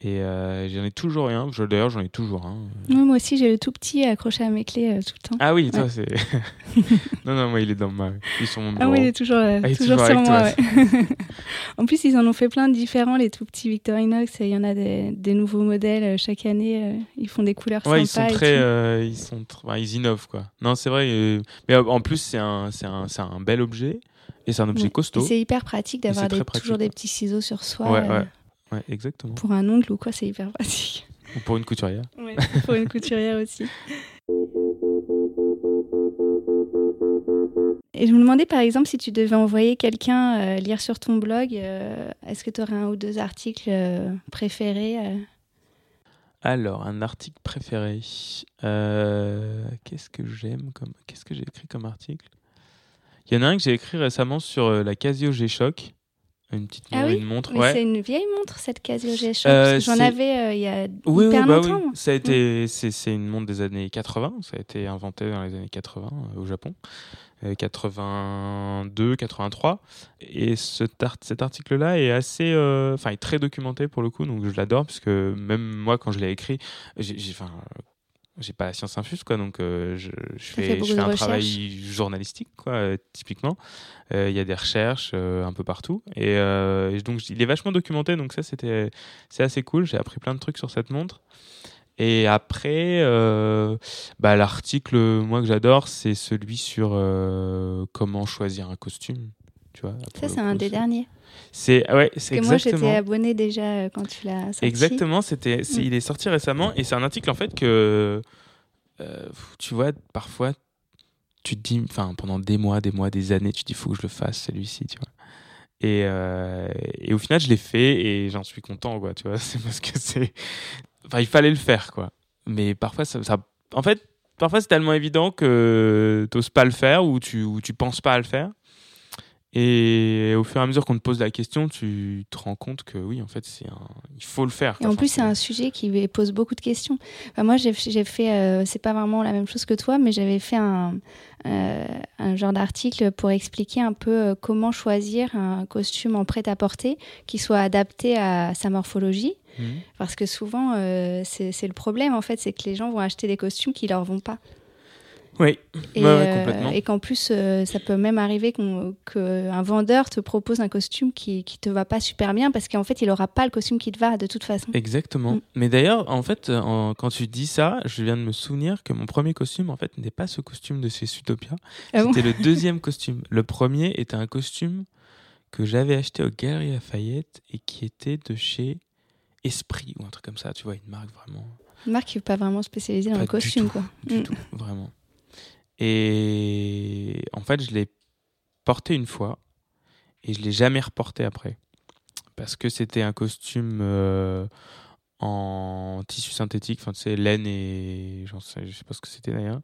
Et euh, j'en ai toujours rien. D'ailleurs, j'en ai toujours un. moi aussi, j'ai le tout petit accroché à mes clés euh, tout le temps. Ah oui, toi, c'est. non, non, moi, il est dans ma. Ils sont Ah oui, il est toujours, euh, ah, toujours, sur moi. en plus, ils en ont fait plein de différents, les tout petits Victorinox. Il y en a des, des nouveaux modèles chaque année. ils font des couleurs ouais, sympas. Ils sont très. ils, sont ils innovent, quoi. Non, c'est vrai. mais en plus, c'est un, un, un bel objet. Et c'est un objet costaud. C'est hyper pratique d'avoir toujours des petits ciseaux sur soi. Ouais, ouais exactement. Pour un ongle ou quoi, c'est hyper pratique. Ou pour une couturière. Oui, pour une couturière aussi. Et je me demandais par exemple si tu devais envoyer quelqu'un euh, lire sur ton blog, euh, est-ce que tu aurais un ou deux articles euh, préférés Alors, un article préféré. qu'est-ce que j'aime comme. Qu'est-ce que j'ai écrit comme article? Il y en a un que j'ai écrit récemment sur la Casio G-Shock. Une petite ah une montre. C'est une vieille montre cette Casio G-Shock. Euh, J'en avais euh, il y a oui, hyper bah longtemps. Ça a été, c'est une montre des années 80. Ça a été inventé dans les années 80 euh, au Japon. 82, 83. Et ce cet article-là est assez, enfin, est très documenté pour le coup, donc je l'adore parce que même moi, quand je l'ai écrit, j'ai, enfin, j'ai pas la science infuse quoi donc euh, je, je, fais, je fais un travail journalistique quoi euh, typiquement. Euh, il y a des recherches un peu partout. Et, donc il est vachement documenté donc ça c'était c'est assez cool. J'ai appris plein de trucs sur cette montre. Et après bah, l'article moi que j'adore c'est celui sur comment choisir un costume tu vois ça c'est un des derniers c'est ouais, c'est exactement. Moi, j'étais abonné déjà euh, quand tu l'as sorti. Exactement, c'était, mm. il est sorti récemment et c'est un article en fait que euh, tu vois parfois tu te dis, enfin pendant des mois, des mois, des années, tu te dis faut que je le fasse celui-ci, tu vois. Et, euh, et au final, je l'ai fait et j'en suis content, quoi. Tu vois, c'est parce que c'est. Enfin, il fallait le faire, quoi. Mais parfois, ça. ça... En fait, parfois, c'est tellement évident que tu n'oses pas le faire ou tu, ou tu penses pas à le faire. Et au fur et à mesure qu'on te pose la question, tu te rends compte que oui, en fait, c'est un... il faut le faire. Et en plus, c'est un sujet qui pose beaucoup de questions. moi, j'ai fait, euh, c'est pas vraiment la même chose que toi, mais j'avais fait un, euh, un genre d'article pour expliquer un peu euh, comment choisir un costume en prêt-à-porter qui soit adapté à sa morphologie. Mmh. Parce que souvent, c'est le problème, en fait, c'est que les gens vont acheter des costumes qui leur vont pas. Oui, et, euh, et qu'en plus, euh, ça peut même arriver qu'un vendeur te propose un costume qui, qui te va pas super bien parce qu'en fait, il aura pas le costume qui te va de toute façon. Exactement. Mm. Mais d'ailleurs, en fait, quand tu dis ça, je viens de me souvenir que mon premier costume, en fait, n'est pas ce costume de chez Sutopia. Ah C'était le deuxième costume. Le premier était un costume que j'avais acheté au Galerie Lafayette et qui était de chez Esprit ou un truc comme ça. Tu vois, une marque vraiment. Une marque qui n'est pas vraiment spécialisée dans le costume, quoi. Du mm. tout, vraiment. Et en fait, je l'ai porté une fois et je l'ai jamais reporté après. Parce que c'était un costume euh, en tissu synthétique, enfin, tu sais, laine et. J'en sais, je sais pas ce que c'était d'ailleurs.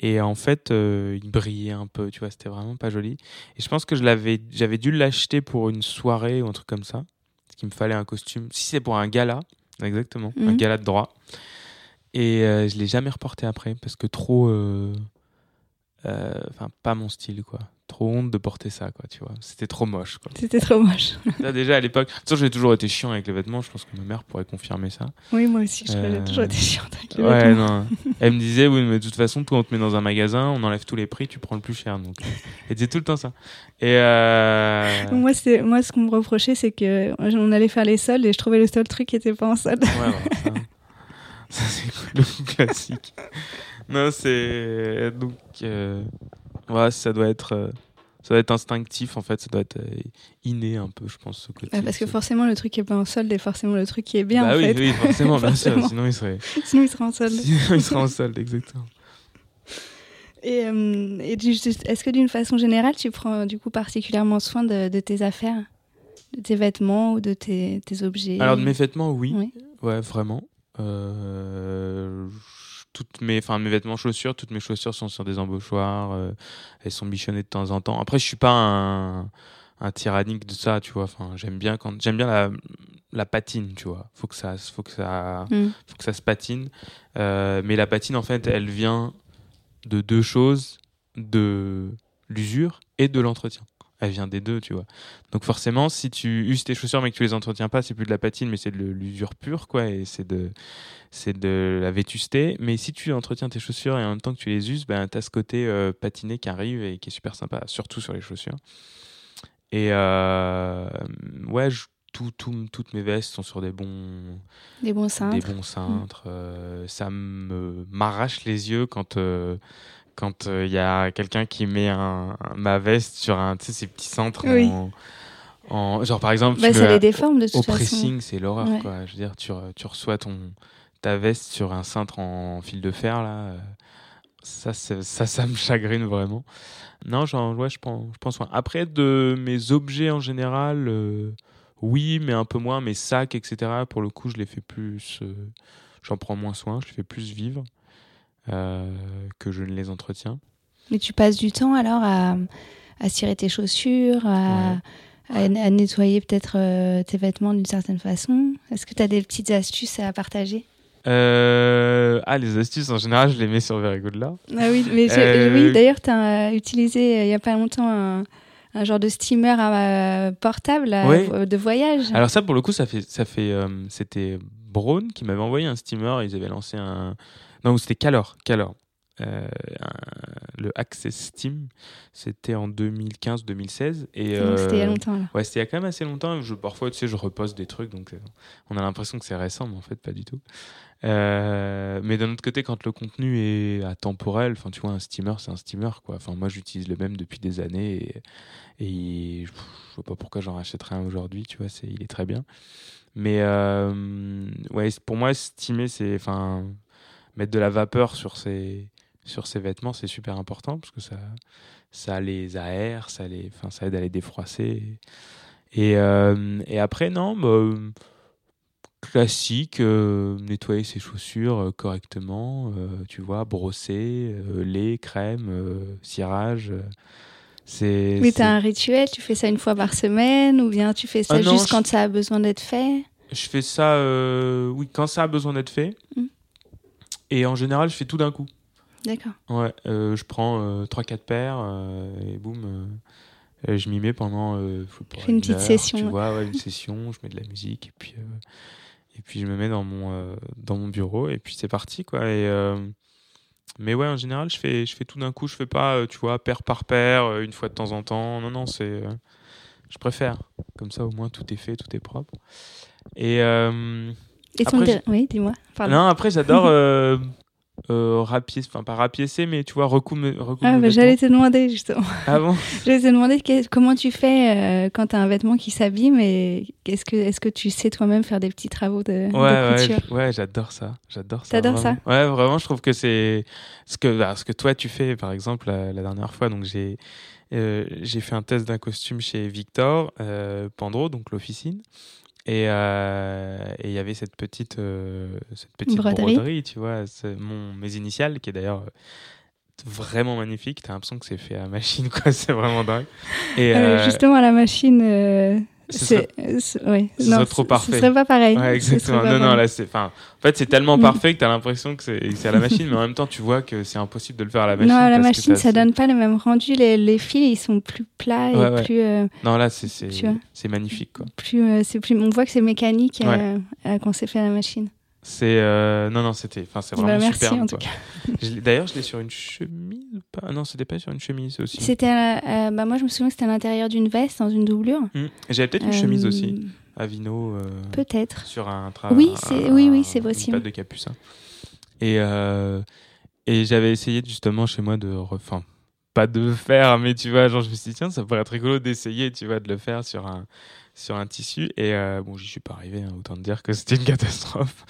Et en fait, euh, il brillait un peu, tu vois, c'était vraiment pas joli. Et je pense que je l'avais, j'avais dû l'acheter pour une soirée ou un truc comme ça. Parce qu'il me fallait un costume. Si c'est pour un gala, exactement, un mhm. gala de droit. Et euh, je l'ai jamais reporté après parce que trop euh, enfin pas mon style quoi. Trop honte de porter ça quoi tu vois. C'était trop moche quoi. C'était trop moche. Là, déjà à l'époque j'ai toujours été chiant avec les vêtements. Je pense que ma mère pourrait confirmer ça. Oui moi aussi j'ai euh, toujours été chiante avec les ouais, non. elle me disait oui mais de toute façon toi on te met dans un magasin on enlève tous les prix tu prends le plus cher donc. Elle disait tout le temps ça. Et euh... moi c'est moi ce qu'on me reprochait c'est que on allait faire les soldes et je trouvais le seul truc qui était pas en solde. Ouais, ça, ça c'est le classique? Non, c'est. Donc. Euh... Ouais, ça doit être. Euh, ça doit être instinctif en fait, ça doit être euh, inné un peu, je pense. Ce côté, parce que forcément, le truc qui est pas en solde est forcément le truc qui est bien. Bah en oui, fait. oui, forcément, bien sûr. Sinon, il serait. Sinon, il serait en solde. Sinon, il serait en solde, exactement. Et, euh, et est-ce que d'une façon générale, tu prends du coup particulièrement soin de, de tes affaires, de tes vêtements ou de tes, tes objets? Alors de mes vêtements, oui, oui. ouais, vraiment. Euh, toutes mes, enfin mes vêtements, chaussures, toutes mes chaussures sont sur des embauchoirs. Euh, elles sont bichonnées de temps en temps. Après, je suis pas un, un tyrannique de ça, tu vois. Enfin, j'aime bien quand j'aime bien la, la patine, tu vois. Faut que ça, faut que ça, mm. faut que ça se patine. Euh, mais la patine, en fait, elle vient de deux choses de l'usure et de l'entretien elle vient des deux, tu vois. Donc forcément, si tu uses tes chaussures mais que tu les entretiens pas, c'est plus de la patine, mais c'est de l'usure pure, quoi, et c'est de, c'est de la vétusté. Mais si tu entretiens tes chaussures et en même temps que tu les uses, ben, tu as ce côté euh, patiné qui arrive et qui est super sympa, surtout sur les chaussures. Et euh, ouais, tout, toutes mes vestes sont sur des bons, des bons cintres. Des bons cintres. Euh, ça me m'arrache les yeux quand quand il euh, y a quelqu'un qui met un, ma veste sur un, ces petits centres en, genre par exemple bah, ça les déforme de toute au pressing c'est l'horreur quoi. Je veux dire tu, tu, reçois ton ta veste sur un cintre en fil de fer là ça ça ça me chagrine vraiment. Non genre ouais je pense je pense après de mes objets en général euh, oui mais un peu moins. Mes sacs etc pour le coup je les fais plus euh, j'en prends moins soin je les fais plus vivre. euh, que je ne les entretiens. Mais tu passes du temps alors à, à cirer tes chaussures, à, à, nettoyer peut-être euh, tes vêtements d'une certaine façon Est-ce que tu as des petites astuces à partager? Euh, ah, les astuces, en général, je les mets sur Very Good là. Ah oui, mais oui d'ailleurs, tu as utilisé il n'y a pas longtemps un, un genre de steamer portable de voyage. Alors ça, pour le coup, ça fait, ça fait, c'était Braun qui m'avait envoyé un steamer. Ils avaient lancé un, non, c'était Calor. Calor. Euh, le Access Steam, c'était en 2015-2016. Et euh, c'était il y a longtemps. Ouais, c'était il y a quand même assez longtemps. Je, parfois, tu sais, je repose des trucs, donc euh, on a l'impression que c'est récent, mais en fait, pas du tout. mais d'un autre côté, quand le contenu est atemporel, enfin, tu vois, un steamer, c'est un steamer, quoi. Enfin, moi, j'utilise le même depuis des années et, et je vois pas pourquoi j'en rachèterais un aujourd'hui, tu vois, c'est, il est très bien. Mais ouais, pour moi, steamer, c'est, enfin, mettre de la vapeur sur ses, sur ses vêtements, c'est super important parce que ça, ça les aère, ça, les, enfin, ça aide à les défroisser. Et, euh, et après, non, bah, classique, euh, nettoyer ses chaussures euh, correctement, tu vois, brosser, lait, crème, cirage. c'est, Mais tu as un rituel, tu fais ça une fois par semaine ou bien tu fais ça Ah non, juste je- quand ça a besoin d'être fait? Je fais ça, oui, quand ça a besoin d'être fait. Mm. Et en général, je fais tout d'un coup. D'accord. Ouais, euh, je prends 3-4 paires euh, et boum, euh, euh, je m'y mets pendant euh, pas, fais une petite heure, session. Tu vois, ouais, une session, je mets de la musique et puis, euh, et puis je me mets dans mon, euh, dans mon bureau et puis c'est parti quoi. Et, euh, mais ouais, en général, je fais, je fais tout d'un coup, je fais pas, euh, tu vois, paire par paire, euh, une fois de temps en temps. Non, non, c'est. euh, je préfère. Comme ça, au moins, tout est fait, tout est propre. Et. Et Après, Oui, dis-moi. Non, après, j'adore euh, euh, rapiécer, enfin, pas rapiécer, mais tu vois, recoudre Ah, bah, j'allais te demander justement. Ah bon J'allais te demander comment tu fais euh, quand tu as un vêtement qui s'abîme et est-ce que, est que tu sais toi-même faire des petits travaux de, de Ouais, ouais, couture ouais, j'adore ça. J'adore ça. T'adores vraiment. Ouais, vraiment, je trouve que c'est ce que, bah, ce que toi tu fais, par exemple, la, la dernière fois. Donc, j'ai euh, j'ai fait un test d'un costume chez Victor euh, Pandro, donc l'officine. Et euh, et il y avait cette petite, euh, cette petite Broderie. broderie. tu vois, mon, mes initiales, qui est d'ailleurs euh, vraiment magnifique. T'as l'impression que c'est fait à machine, quoi. C'est vraiment dingue. Et, Euh, Justement, la machine, ce c'est. ce non, serait trop parfait. Ce serait pas pareil. Ouais, exactement. Non, non, là, c'est, enfin, en fait, c'est tellement Mm. parfait que t'as l'impression que c'est, à la machine, mais en même temps, tu vois que c'est impossible de le faire à la machine. non, à la machine, ça donne pas le même rendu. Les, les fils, ils sont plus plats et ouais. plus, euh, Non, là, c'est, Tu magnifique, quoi. plus, euh, plus. On voit que c'est mécanique euh, euh, quand c'est fait à la machine. C'est, euh, non, non, c'était, enfin, c'est Bah, vraiment merci, superbe, en tout l'ai- d'ailleurs, je l'ai sur une chemise ou pas? Non, c'était pas sur une chemise aussi. C'était, euh, bah, moi, je me souviens que c'était à l'intérieur d'une veste, dans une doublure. Mm. J'avais peut-être une Euh, chemise aussi, à Vino, euh, Peut-être. sur un tra- Oui, c'est- oui, oui, c'est une possible. patte de capucin. Et, euh, et j'avais essayé justement chez moi de, enfin, pas de le faire, mais tu vois, genre je me suis dit tiens, ça pourrait être rigolo d'essayer, tu vois, de le faire sur un sur un tissu. Et euh, bon, j'y suis pas arrivé, hein, autant te dire que c'était une catastrophe.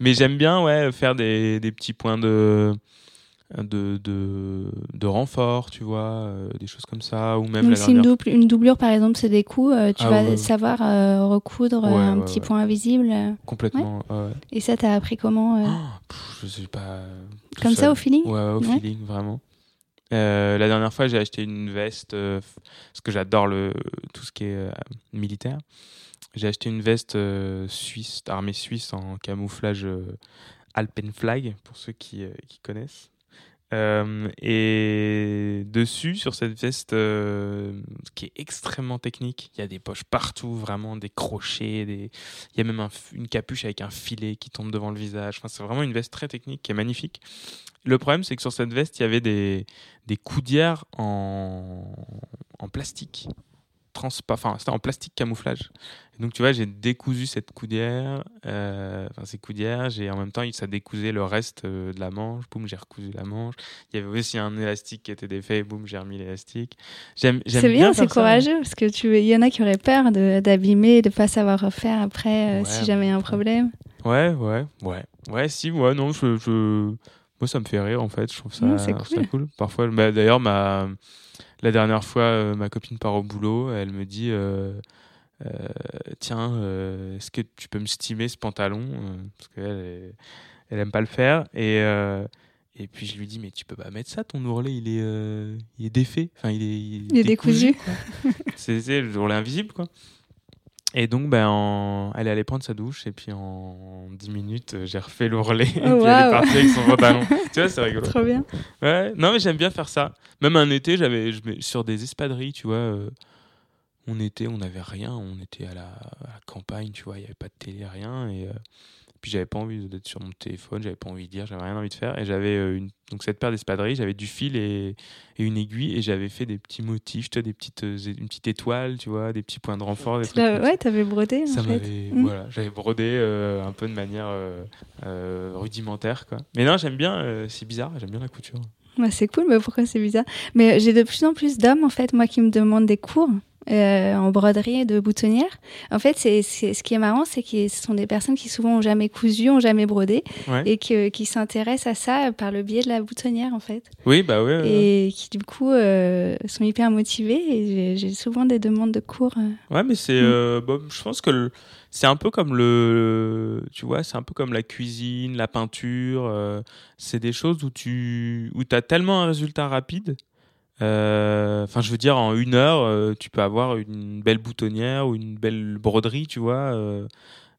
Mais j'aime bien, ouais, faire des, des petits points de de, de, de renfort, tu vois, euh, des choses comme ça, ou même Donc, si une, dernière double, une doublure, par exemple, c'est des coups, euh, tu Ah, vas ouais, savoir recoudre Ouais, un ouais, petit point invisible. complètement. Et ça, t'as appris comment Oh, pff, je sais pas. tout Comme ça, au feeling Ouais, au feeling, vraiment. Euh, la dernière fois, j'ai acheté une veste, euh, parce que j'adore tout ce qui est euh, militaire. J'ai acheté une veste suisse, armée suisse en camouflage Alpenflag, pour ceux qui connaissent. Euh, et dessus, sur cette veste, euh, qui est extrêmement technique, il y a des poches partout, vraiment des crochets, il y a même une capuche avec un filet qui tombe devant le visage. Enfin, c'est vraiment une veste très technique qui est magnifique. Le problème, c'est que sur cette veste, il y avait des, coudières en plastique. Transpa enfin, c'était en plastique camouflage. Et donc, tu vois, j'ai décousu cette coudière, euh, enfin, ces coudières, j'ai en même temps, ça décousait le reste euh, de la manche, boum, j'ai recousu la manche. Il y avait aussi un élastique qui était défait, boum, j'ai remis l'élastique. J'aime, C'est bien, c'est courageux, parce que tu, il y en a qui auraient peur de- d'abîmer, de ne pas savoir refaire après, euh, Ouais, si jamais il y a un problème. Ouais, ouais, ouais. Ouais, si, ouais, non, je, je... Moi, ça me fait rire, en fait. Je trouve ça, ça cool. Parfois, bah, d'ailleurs, ma... la dernière fois, euh, ma copine part au boulot, elle me dit euh, euh, Tiens, est-ce que tu peux me stimer ce pantalon Parce qu'elle, elle, aime pas le faire. Et, et puis, je lui dis Mais tu peux pas mettre ça, ton ourlet, il est, il est défait. Enfin, il est, Il est décousu. c'est c'est l'ourlet invisible, quoi. Et donc, ben, en- elle est allée prendre sa douche, et puis en 10 minutes, euh, j'ai refait l'ourlet, et puis elle est partie avec son pantalon. tu vois, c'est rigolo. Trop bien. Ouais, non, mais j'aime bien faire ça. Même un été, j'avais sur des espadrilles, tu vois, euh, on était, on n'avait rien, on était à la, à la campagne, tu vois, il n'y avait pas de télé, rien. Et euh, puis j'avais pas envie d'être sur mon téléphone, j'avais pas envie de lire, j'avais rien envie de faire. Et j'avais euh, une, donc cette paire d'espadrilles, j'avais du fil et, et une aiguille, et j'avais fait des petits motifs, tu vois, des petites, euh, une petite étoile, tu vois, des petits points de renfort. Des trucs ouais, t'avais brodé, en Ça fait. m'avait, Mm. voilà, j'avais brodé euh, un peu de manière euh, euh, rudimentaire, quoi. Mais non, j'aime bien, c'est bizarre, j'aime bien la couture. Ouais, c'est cool, mais pourquoi c'est bizarre? Mais j'ai de plus en plus d'hommes, en fait, moi, qui me demandent des cours. Euh, en broderie de boutonnière. En fait, c'est, ce qui est marrant, c'est que ce sont des personnes qui souvent ont jamais cousu, ont jamais brodé, et que, qui s'intéressent à ça par le biais de la boutonnière, en fait. Oui, bah oui. Et qui, du coup, euh, sont hyper motivés. Et j'ai, souvent des demandes de cours. Euh. Ouais, mais c'est. Mm. Bon, je pense que c'est un peu comme le. Tu vois, c'est un peu comme la cuisine, la peinture. c'est des choses où tu où as tellement un résultat rapide enfin, je veux dire, en une heure, euh, tu peux avoir une belle boutonnière ou une belle broderie, tu vois.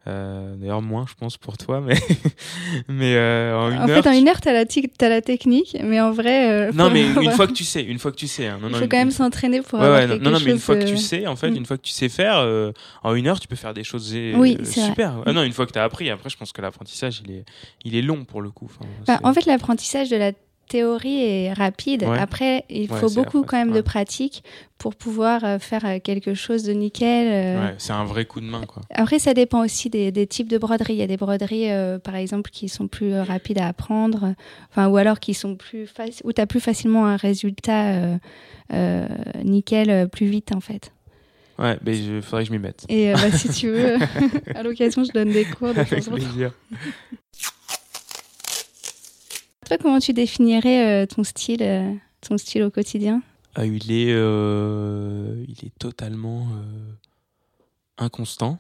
Euh, d'ailleurs, moins, je pense, pour toi, mais, mais en une en heure. fait, en une heure, tu as, as, la technique, mais en vrai. non, mais une fois que tu sais, une fois que tu sais. Hein, non, Il faut quand même s'entraîner pour avoir ouais, quelque non, non, mais une fois que tu sais, en fait, mm. une fois que tu sais faire, en une heure, tu peux faire des choses oui, super. Ah, non, une fois que tu as appris, après, je pense que l'apprentissage, il est, il est long pour le coup. Bah, en fait, l'apprentissage de la théorie est rapide. Après, il faut beaucoup quand même de pratique pour pouvoir euh, faire euh, quelque chose de nickel. Euh. c'est un vrai coup de main. Quoi. Après, ça dépend aussi des, types de broderies. Il y a des broderies, par exemple, qui sont plus rapides à apprendre, enfin, ou alors qui sont plus où tu as plus facilement un résultat nickel plus vite, en fait. Ouais, mais il faudrait que je m'y mette. Et bah, si tu veux, à l'occasion, je donne des cours. De Avec plaisir. Toi, comment tu définirais euh, ton style, euh, ton style au quotidien? Ah, il est, euh, il est totalement inconstant.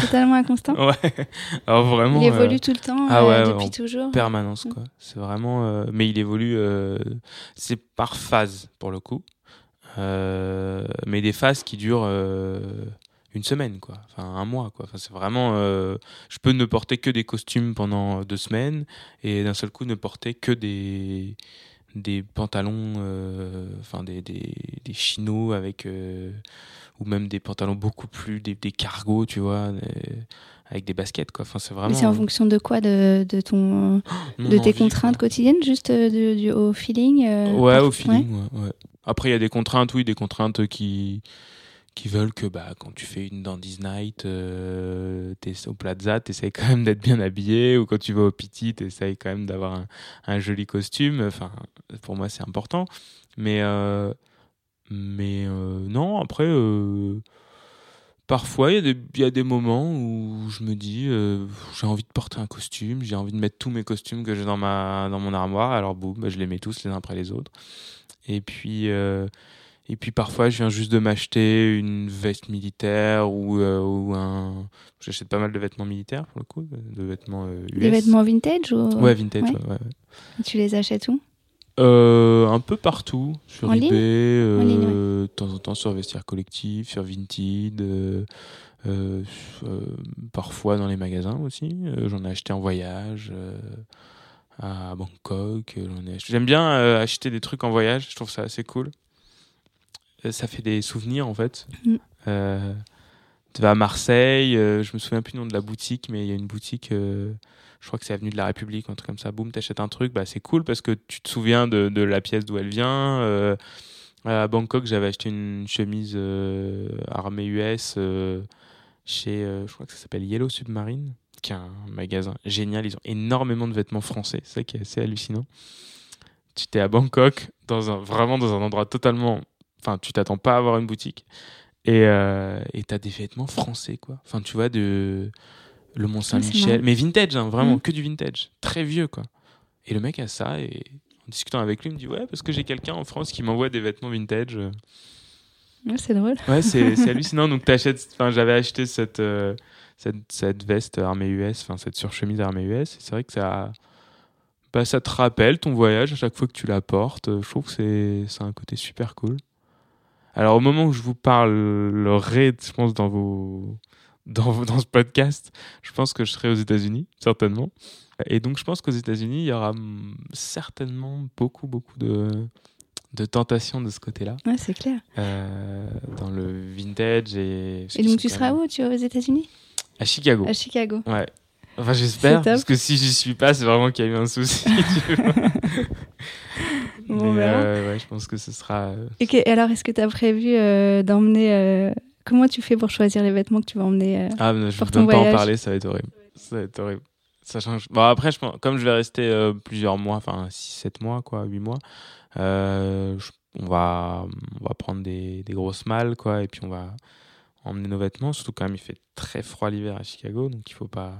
Totalement inconstant? ouais. Alors vraiment. Il évolue tout le temps, ah ouais, depuis toujours. Permanence quoi. C'est vraiment. mais il évolue. c'est par phase pour le coup. mais des phases qui durent une semaine, quoi. Enfin, un mois, quoi. Enfin, c'est vraiment. Euh, je peux ne porter que des costumes pendant deux semaines et d'un seul coup ne porter que des des pantalons, euh, enfin des, des, des chinos avec euh, ou même des pantalons beaucoup plus des, des cargos, tu vois, avec des baskets, quoi. Enfin, c'est vraiment. c'est en fonction de quoi, de, de ton, de tes contraintes quotidiennes, juste du, au feeling. ouais, au feeling. Ouais. Après, il y a des contraintes, oui, des contraintes qui qui veulent que bah, quand tu fais une Dandy's Night, euh, es au Plaza, tu essayes quand même d'être bien habillé, ou quand tu vas au Petit, tu essayes quand même d'avoir un, joli costume. Enfin, pour moi, c'est important. Mais, euh, mais euh, non, après, euh, parfois, il y, a des moments où je me dis, j'ai envie de porter un costume, j'ai envie de mettre tous mes costumes que j'ai dans, dans mon armoire, alors boum, bah, je les mets tous les uns après les autres. Et puis et puis parfois, je viens juste de m'acheter une veste militaire ou, euh, ou un. J'achète pas mal de vêtements militaires pour le coup, de vêtements US. Euh, Des vêtements vintage ou... Ouais, vintage, ouais. Tu les achètes où? Euh, Un peu partout, sur eBay, de temps en temps sur Vestiaire Collectif, sur Vinted. parfois dans les magasins aussi. J'en ai acheté en voyage à Bangkok. J'aime bien acheter des trucs en voyage, je trouve ça assez cool. Euh, ça fait des souvenirs en fait. Mm. Euh, tu vas à Marseille, euh, je me souviens plus du nom de la boutique, mais il y a une boutique, je crois que c'est Avenue de la République, un truc comme ça. Boum, t'achètes un truc, bah c'est cool parce que tu te souviens de, de la pièce d'où elle vient. à Bangkok, j'avais acheté une chemise armée US chez, je crois que ça s'appelle Yellow Submarine, qui est un magasin génial. Ils ont énormément de vêtements français, c'est ça qui est assez hallucinant. Tu étais à Bangkok, dans un, vraiment dans un endroit totalement Enfin, tu t'attends pas à avoir une boutique. Et euh, t'as des vêtements français, quoi. Enfin, tu vois, de le Mont Saint-Michel. mais vintage, hein, vraiment, mm. que du vintage. Très vieux, quoi. Et le mec a ça, et en discutant avec lui, il me dit Ouais, parce que j'ai quelqu'un en France qui m'envoie des vêtements vintage. Ouais, c'est drôle. Ouais, c'est hallucinant. Donc, enfin, j'avais acheté cette, euh, cette, cette, veste armée US, enfin, cette surchemise armée US. C'est vrai que ça. Bah, ça te rappelle ton voyage à chaque fois que tu la portes. Je trouve que c'est un côté super cool. Alors au moment où je vous parlerai, je pense dans vos dans, dans ce podcast, je pense que je serai aux États-Unis certainement. Et donc je pense qu'aux États-Unis, il y aura certainement beaucoup beaucoup de de tentations de ce côté-là. Ouais, c'est clair. Euh, dans le vintage et. Et donc tu seras où? Tu vas aux États-Unis? À Chicago. À Chicago. Ouais. Enfin, j'espère, parce que si j'y suis pas, c'est vraiment qu'il y a eu un souci. bon, euh, ouais, je pense que ce sera. Euh, et alors, est-ce que tu as prévu euh, d'emmener. Comment tu fais pour choisir les vêtements que tu vas emmener Ah, mais je ne peux pas en parler, ça va être horrible. Ça va être horrible. Ça change. Bon, après, je pense, comme je vais rester plusieurs mois, enfin 6-7 mois, quoi, 8 mois, je on va, on va prendre des, des grosses malles, quoi, et puis on va emmener nos vêtements. Surtout quand même, il fait très froid l'hiver à Chicago, donc il faut pas,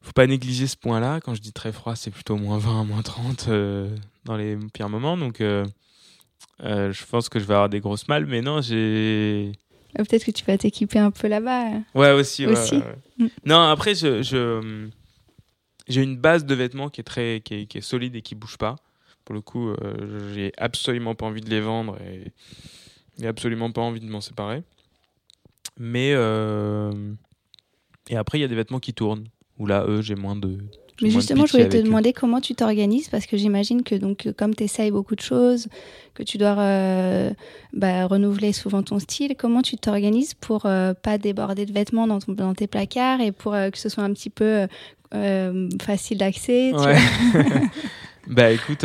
faut pas négliger ce point-là. Quand je dis très froid, c'est plutôt moins 20, moins 30 euh, dans les pires moments. Donc, euh, euh, je pense que je vais avoir des grosses malles, mais non, j'ai. Peut-être que tu vas t'équiper un peu là-bas. Ouais, aussi. Aussi. ouais, ouais. Mm. Non, après, je, je- j'ai une base de vêtements qui est très, qui est, qui est solide et qui bouge pas. Pour le coup, euh, j'ai absolument pas envie de les vendre et, et absolument pas envie de m'en séparer. Mais euh, et après, il y a des vêtements qui tournent où là, eux, j'ai moins de. Mais justement, je voulais te eux. demander comment tu t'organises parce que j'imagine que donc euh, comme tu essayes beaucoup de choses, que tu dois euh, bah, renouveler souvent ton style, comment tu t'organises pour euh, pas déborder de vêtements dans, ton- dans tes placards et pour euh, que ce soit un petit peu facile d'accès Ouais. bah écoute,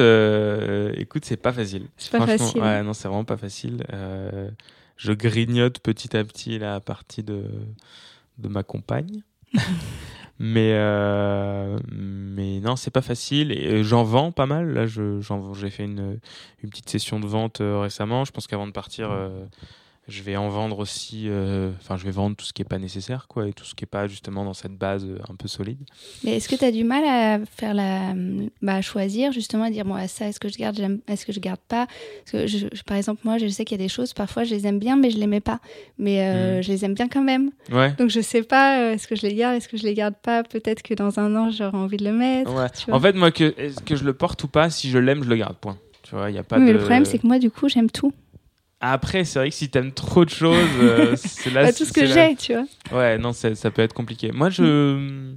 écoute, c'est pas facile. C'est pas Franchement, facile. Ouais, non, c'est vraiment pas facile. Je grignote petit à petit la partie de, de ma compagne. mais, euh, mais non, c'est pas facile. Et euh, j'en vends pas mal. Là, j'ai fait une, une petite session de vente euh, récemment. Je pense qu'avant de partir, euh, je vais en vendre aussi. euh, Enfin, je vais vendre tout ce qui est pas nécessaire, quoi, et tout ce qui est pas justement dans cette base euh, un peu solide. Mais est-ce que tu as du mal à faire la bah, à choisir justement à dire bon ça est-ce que je garde est-ce que je garde pas? Parce que je- je- par exemple moi je sais qu'il y a des choses parfois je les aime bien mais je les mets pas mais euh, Mm. je les aime bien quand même Ouais. donc je sais pas euh, est-ce que je les garde est-ce que je les garde pas? Peut-être que dans un an j'aurai envie de le mettre Ouais. En fait, moi, que, est-ce que je le porte ou pas, si je l'aime, je le garde. Point. Tu vois, il y a pas Oui, mais de. le problème c'est que moi du coup j'aime tout Après, c'est vrai que si t'aimes trop de choses, euh, c'est là. Pas tout ce que j'ai tu vois Ouais, non, ça, peut être compliqué. Moi, je.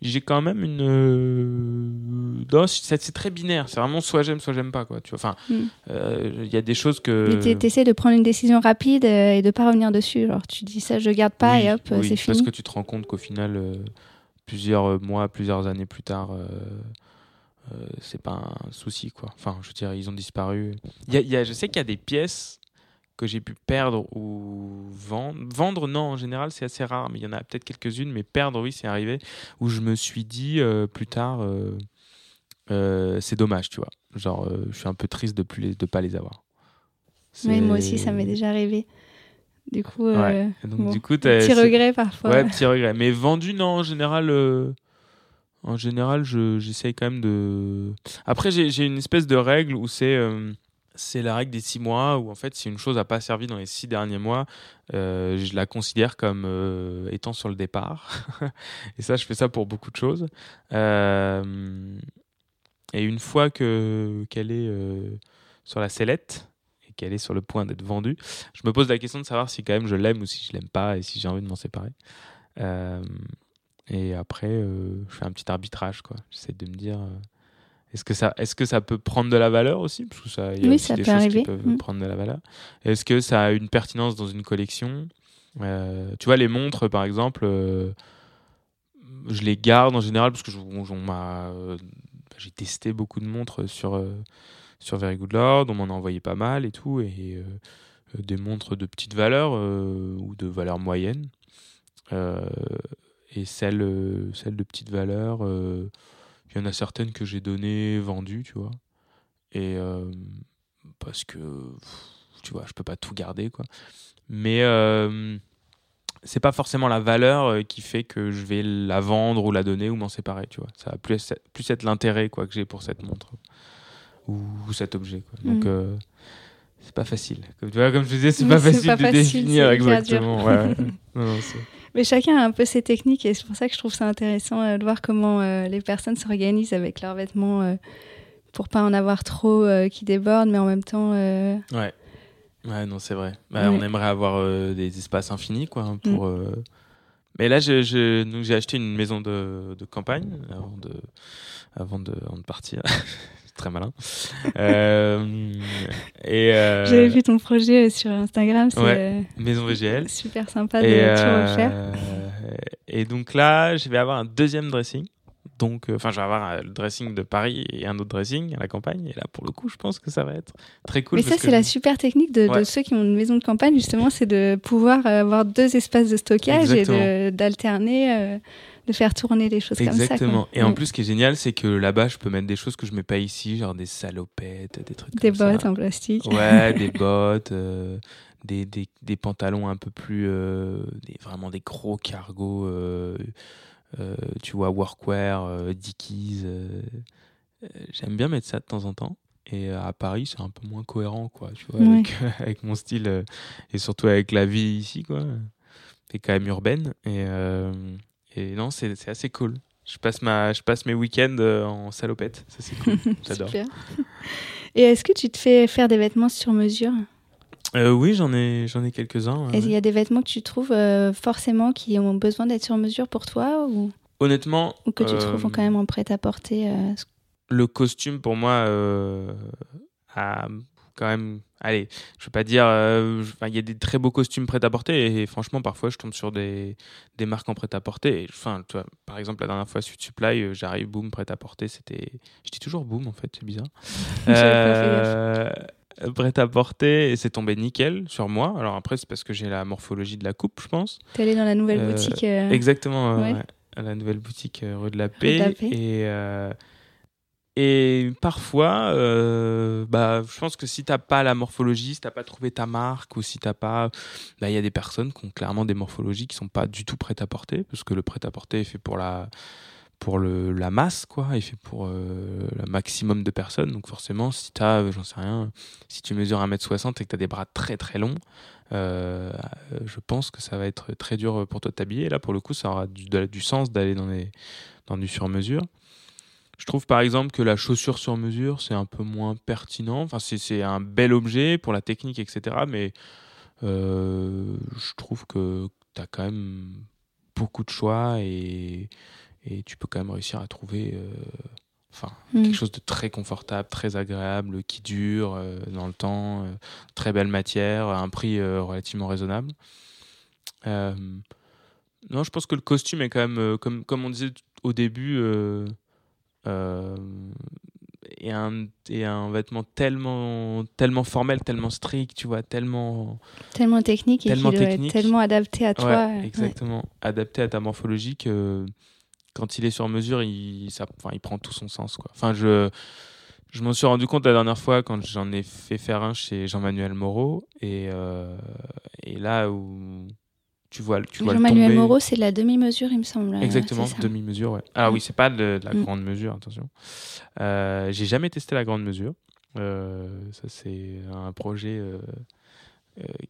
J'ai quand même une. euh, Non, c'est c'est très binaire. C'est vraiment soit j'aime, soit j'aime pas, quoi. Tu vois, enfin, Mm. euh, il y a des choses que. mais t'es- t'essaies de prendre une décision rapide euh, et de pas revenir dessus genre tu dis ça je garde pas Oui, et hop euh, oui, c'est Parce fini que tu te rends compte qu'au final, euh, plusieurs euh, mois, plusieurs années plus tard, euh, euh, c'est pas un souci, quoi. Enfin, je veux dire, ils ont disparu. Il y a- il y a- je sais qu'il y a des pièces que j'ai pu perdre ou vendre. Vendre, non, en général, c'est assez rare, mais il y en a peut-être quelques-unes, mais perdre, oui, c'est arrivé, où je me suis dit euh, plus tard, euh, euh, c'est dommage, tu vois. Genre, je suis un peu triste de ne de pas les avoir. Oui, moi aussi ça m'est déjà arrivé du coup Ouais. Donc, bon, du coup, petit regret parfois Ouais, petit regret. Mais vendu, non, en général, en général, je- j'essaye quand même de. Après, j'ai j'ai une espèce de règle où c'est c'est la règle des six mois où en fait, si une chose n'a pas servi dans les six derniers mois, euh, je la considère comme euh, étant sur le départ. et ça, je fais ça pour beaucoup de choses. Euh, et une fois que qu'elle est sur la sellette et qu'elle est sur le point d'être vendue, je me pose la question de savoir si quand même je l'aime ou si je l'aime pas et si j'ai envie de m'en séparer. Et après, je fais un petit arbitrage, quoi. J'essaie de me dire, est-ce que ça, est-ce que ça peut prendre de la valeur aussi, parce que ça, il y a Oui, aussi ça des peut choses arriver. qui peuvent Mm. prendre de la valeur. Est-ce que ça a une pertinence dans une collection? Euh, Tu vois, les montres, par exemple, euh, je les garde en général parce que je- on- on m'a, euh, j'ai testé beaucoup de montres sur sur Very Good Lord, on m'en a envoyé pas mal et tout, et des montres de petite valeur ou de valeur moyenne. Et celles, celles de petite valeur, il y en a certaines que j'ai données, vendues, tu vois. Et euh, parce que, tu vois, je peux pas tout garder, quoi. Mais euh, c'est pas forcément la valeur euh, qui fait que je vais la vendre ou la donner ou m'en séparer, tu vois. Ça va plus, plus être l'intérêt, quoi, que j'ai pour cette montre ou, cet objet, quoi. Donc, Mhm. euh, c'est pas facile. Comme, tu vois, comme je disais, c'est pas facile pas de facile, définir exactement. Ouais. Non, non, c'est- Mais chacun a un peu ses techniques et c'est pour ça que je trouve ça intéressant euh, de voir comment euh, les personnes s'organisent avec leurs vêtements euh, pour pas en avoir trop qui débordent, mais en même temps. Ouais. Ouais, non, c'est vrai. Bah, Ouais. On aimerait avoir des espaces infinis, quoi, hein, pour. euh, Mais là, je, je- j'ai acheté une maison de, de campagne avant de, avant de, avant de partir. Très malin. Euh, et euh, J'avais vu ton projet euh, sur Instagram, c'est Ouais. maison euh, VGL. super sympa de Et, euh, refaire. et donc là, je vais avoir un deuxième dressing. Donc, euh, enfin, je vais avoir euh, le dressing de Paris et un autre dressing à la campagne. Et là, pour le coup, je pense que ça va être très cool. Mais ça, c'est la je- super technique de, ceux qui ont une maison de campagne, justement, c'est de pouvoir euh, avoir deux espaces de stockage et Exactement. d'alterner. De faire tourner les choses comme ça. Exactement. Et en plus, ce qui est génial, c'est que là-bas, je peux mettre des choses que je mets pas ici, genre des salopettes, des trucs des comme ça. Des bottes en plastique. Ouais, des bottes, euh, des, des, des, pantalons un peu plus. Euh, des, vraiment des gros cargos, euh, tu vois, workwear, Dickies. J'aime bien mettre ça de temps en temps. Et à Paris, c'est un peu moins cohérent, quoi, tu vois, avec, avec, mon style et surtout avec la vie ici, quoi. C'est quand même urbaine. Et, et non, c'est assez cool. Je passe, ma, je passe mes week-ends en salopette. Ça, c'est cool. J'adore. Et est-ce que tu te fais faire des vêtements sur mesure? Euh, Oui, j'en ai, j'en ai quelques-uns. Est-ce qu'il y a des vêtements que tu trouves forcément qui ont besoin d'être sur mesure pour toi ou... Honnêtement. Ou que tu trouves quand même en prêt-à-porter le costume pour moi euh, a quand même allez je veux pas dire euh, il y a des très beaux costumes prêts à porter et, franchement parfois je tombe sur des, des marques en prêt à porter enfin par exemple la dernière fois Sweet Supply euh, j'arrive boum prêt à porter c'était je dis toujours boum en fait c'est bizarre. Prêt à porter et c'est tombé nickel sur moi. Alors après c'est parce que j'ai la morphologie de la coupe je pense. T'es allé dans la nouvelle boutique exactement la nouvelle boutique rue de la Paix, et et parfois, euh, bah, je pense que si t'as pas la morphologie, si t'as pas trouvé ta marque, ou si t'as pas, bah, il y a des personnes qui ont clairement des morphologies qui sont pas du tout prêtes à porter, parce que le prêt à porter est fait pour la, masse, quoi, est fait pour euh, le maximum de personnes. Donc forcément, si t'as, euh, j'en sais rien, si tu mesures 1m60 et que t'as des bras très très longs, je pense que ça va être très dur pour toi de t'habiller. Là, pour le coup, ça aura du, du sens d'aller dans, dans du sur-mesure. Je trouve par exemple que la chaussure sur mesure, c'est un peu moins pertinent. Enfin, c'est un bel objet pour la technique, etc. Mais euh, je trouve que tu as quand même beaucoup de choix et, et, tu peux quand même réussir à trouver euh, enfin, mm. quelque chose de très confortable, très agréable, qui dure euh, dans le temps, très belle matière, à un prix relativement raisonnable. non, je pense que le costume est quand même, comme, comme on disait au début, euh, et un, et un vêtement tellement, tellement formel, tellement strict, tu vois, tellement... Tellement technique tellement et tellement adapté à toi. exactement, adapté à ta morphologie que quand il est sur mesure, il, ça, enfin, il prend tout son sens. Quoi. Enfin, je, je m'en suis rendu compte la dernière fois quand j'en ai fait faire un chez Jean-Manuel Moreau. Et, euh, et là où tu vois, tu vois Jean-Manuel Moreau, c'est la demi-mesure, il me semble. Exactement, demi-mesure, ouais. Ah oui, c'est pas de, la mm. grande mesure, attention. Euh, j'ai jamais testé la grande mesure. Euh, ça, c'est un projet euh,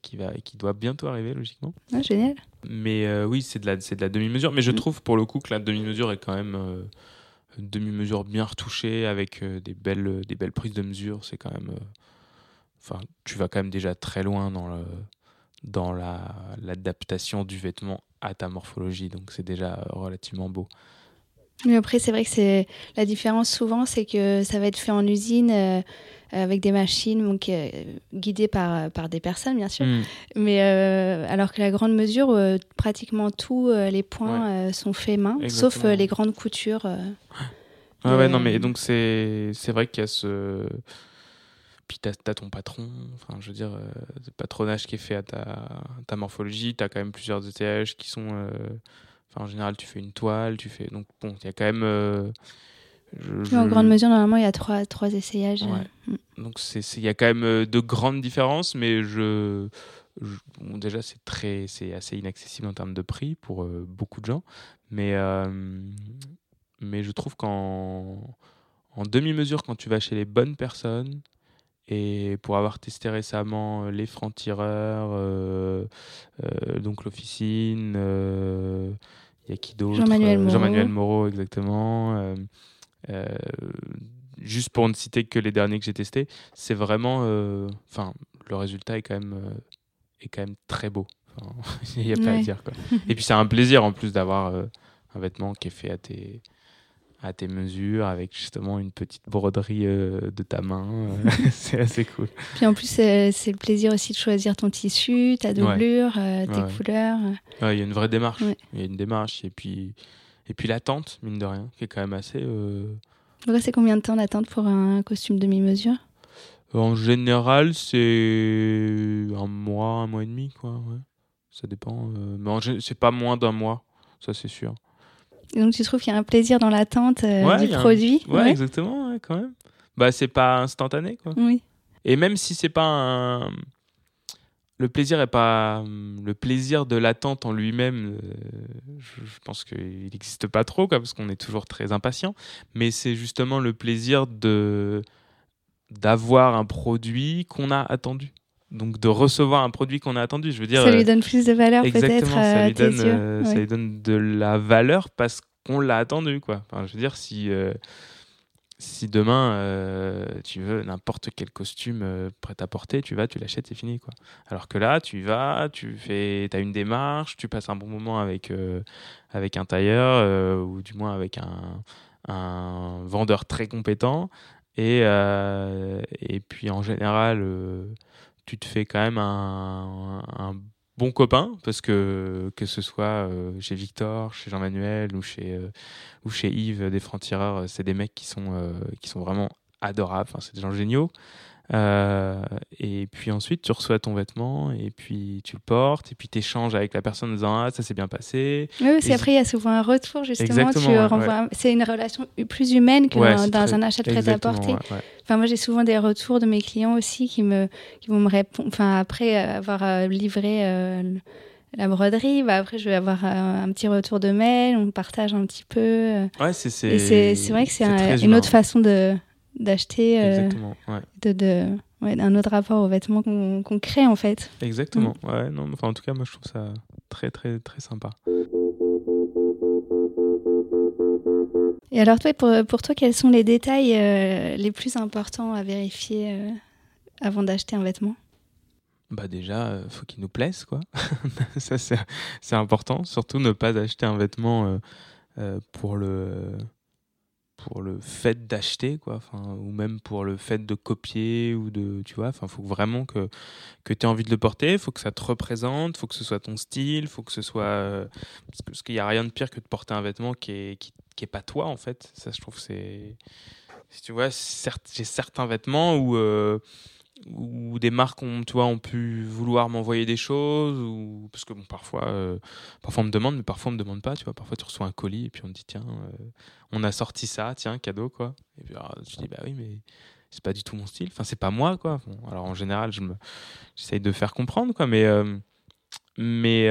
qui, va, qui doit bientôt arriver, logiquement. Ah, génial. Mais oui, c'est de la, de la demi-mesure. Mais je mm. trouve, pour le coup, que la demi-mesure est quand même une demi-mesure bien retouchée, avec des, belles, des belles prises de mesure. C'est quand même... Enfin, tu vas quand même déjà très loin dans le dans l'adaptation du vêtement à ta morphologie. Donc c'est déjà relativement beau. Mais après, c'est vrai que c'est la différence souvent, c'est que ça va être fait en usine euh, avec des machines, donc euh, guidées par, par des personnes, bien sûr. Hmm. Mais euh, alors que la grande mesure, pratiquement tous les points sont faits main, sauf les grandes coutures. ouais, ouais, non, mais donc c'est vrai qu'il y a ce puis tu as, ton patron, enfin, je veux dire, euh, le patronage qui est fait à ta, ta morphologie, tu as quand même plusieurs ETH qui sont. Euh, enfin, en général, tu fais une toile, tu fais. Donc, bon, il y a quand même. Euh, en grande mesure, normalement, il y a trois, trois essayages. Mm. Donc, il y a quand même de grandes différences, mais je. déjà, c'est très, c'est assez inaccessible en termes de prix pour beaucoup de gens, mais mais je trouve qu'en en demi-mesure, quand tu vas chez les bonnes personnes, et pour avoir testé récemment euh, les francs-tireurs, euh, euh, donc l'officine, il y a qui d'autre Jean-Manuel Moreau. Jean-Manuel Moreau, exactement. juste pour ne citer que les derniers que j'ai testés, c'est vraiment. Enfin, le résultat est quand même, est quand même très beau. Il n'y a pas à dire. Quoi. Et puis c'est un plaisir en plus d'avoir un vêtement qui est fait à tes à tes mesures avec justement une petite broderie euh, de ta main. Euh, c'est assez cool. Puis en plus, c'est le plaisir aussi de choisir ton tissu, ta doublure, euh, tes couleurs. Il y a une vraie démarche. Il y a une démarche. Et puis, et puis l'attente, mine de rien, qui est quand même assez. c'est combien de temps d'attente pour un costume demi-mesure? En général, c'est un mois, un mois et demi, quoi. Ça dépend. mais c'est pas moins d'un mois, ça c'est sûr. Et donc tu trouves qu'il y a un plaisir dans l'attente euh, du produit Ouais, exactement, quand même. Bah, c'est pas instantané, quoi. Oui. Et même si c'est pas un. Le plaisir est pas. Le plaisir de l'attente en lui-même, euh, je, pense qu'il n'existe pas trop, quoi, parce qu'on est toujours très impatient. Mais c'est justement le plaisir de d'avoir un produit qu'on a attendu donc de recevoir un produit qu'on a attendu. Je veux dire, ça lui donne plus de valeur peut-être. Ça, lui donne, euh, ça lui donne de la valeur parce qu'on l'a attendu, quoi. Enfin, je veux dire, si euh, si demain euh, tu veux n'importe quel costume prêt à porter, tu vas, tu l'achètes, c'est fini, quoi. Alors que là, tu vas, tu fais, as une démarche, tu passes un bon moment avec avec un tailleur ou du moins avec un un vendeur très compétent et et puis en général tu te fais quand même un, bon copain parce que que ce soit euh, chez Victor, chez Jean-Manuel ou chez euh, ou chez Yves des francs-tireurs, c'est des mecs qui sont euh, qui sont vraiment adorables, enfin, c'est des gens géniaux. Euh, et puis ensuite, tu reçois ton vêtement et puis tu le portes et puis tu échanges avec la personne en disant Ah, ça s'est bien passé. Oui, parce après, il y a souvent un retour, justement. C'est une relation plus humaine que dans, un achat de prêt-à-porter. Enfin, moi, j'ai souvent des retours de mes clients aussi qui, me, qui vont me répondre. Enfin, après avoir euh, livré. Euh, la broderie, bah après je vais avoir un, petit retour de mail, on partage un petit peu. Ouais, c'est c'est vrai que c'est une autre façon de, d'acheter euh, de, de ouais, un autre rapport aux vêtements qu'on crée en fait. Exactement. Ouais, non, enfin, en tout cas, moi je trouve ça très très très sympa. Et alors toi, pour, pour toi, quels sont les détails euh, les plus importants à vérifier euh, avant d'acheter un vêtement? Bah déjà, il faut qu'il nous plaise, quoi. ça, c'est important. Surtout ne pas acheter un vêtement pour le pour le fait d'acheter quoi. Enfin ou même pour le fait de copier ou de tu vois. Enfin faut vraiment que que tu aies envie de le porter. Faut que ça te représente. Faut que ce soit ton style. Faut que ce soit euh, parce qu'il y a rien de pire que de porter un vêtement qui est qui, est pas toi en fait. Ça je trouve c'est si tu vois j'ai certains vêtements où euh, ou des marques ont, tu vois, ont pu vouloir m'envoyer des choses ou parce que bon, parfois euh, parfois on me demande mais parfois on me demande pas tu vois. Parfois tu reçois un colis et puis on te dit tiens euh, on a sorti ça tiens cadeau quoi. Et puis alors, je dis bah oui mais c'est pas du tout mon style. Enfin c'est pas moi quoi. Alors en général je me j'essaye de faire comprendre quoi. Mais euh, mais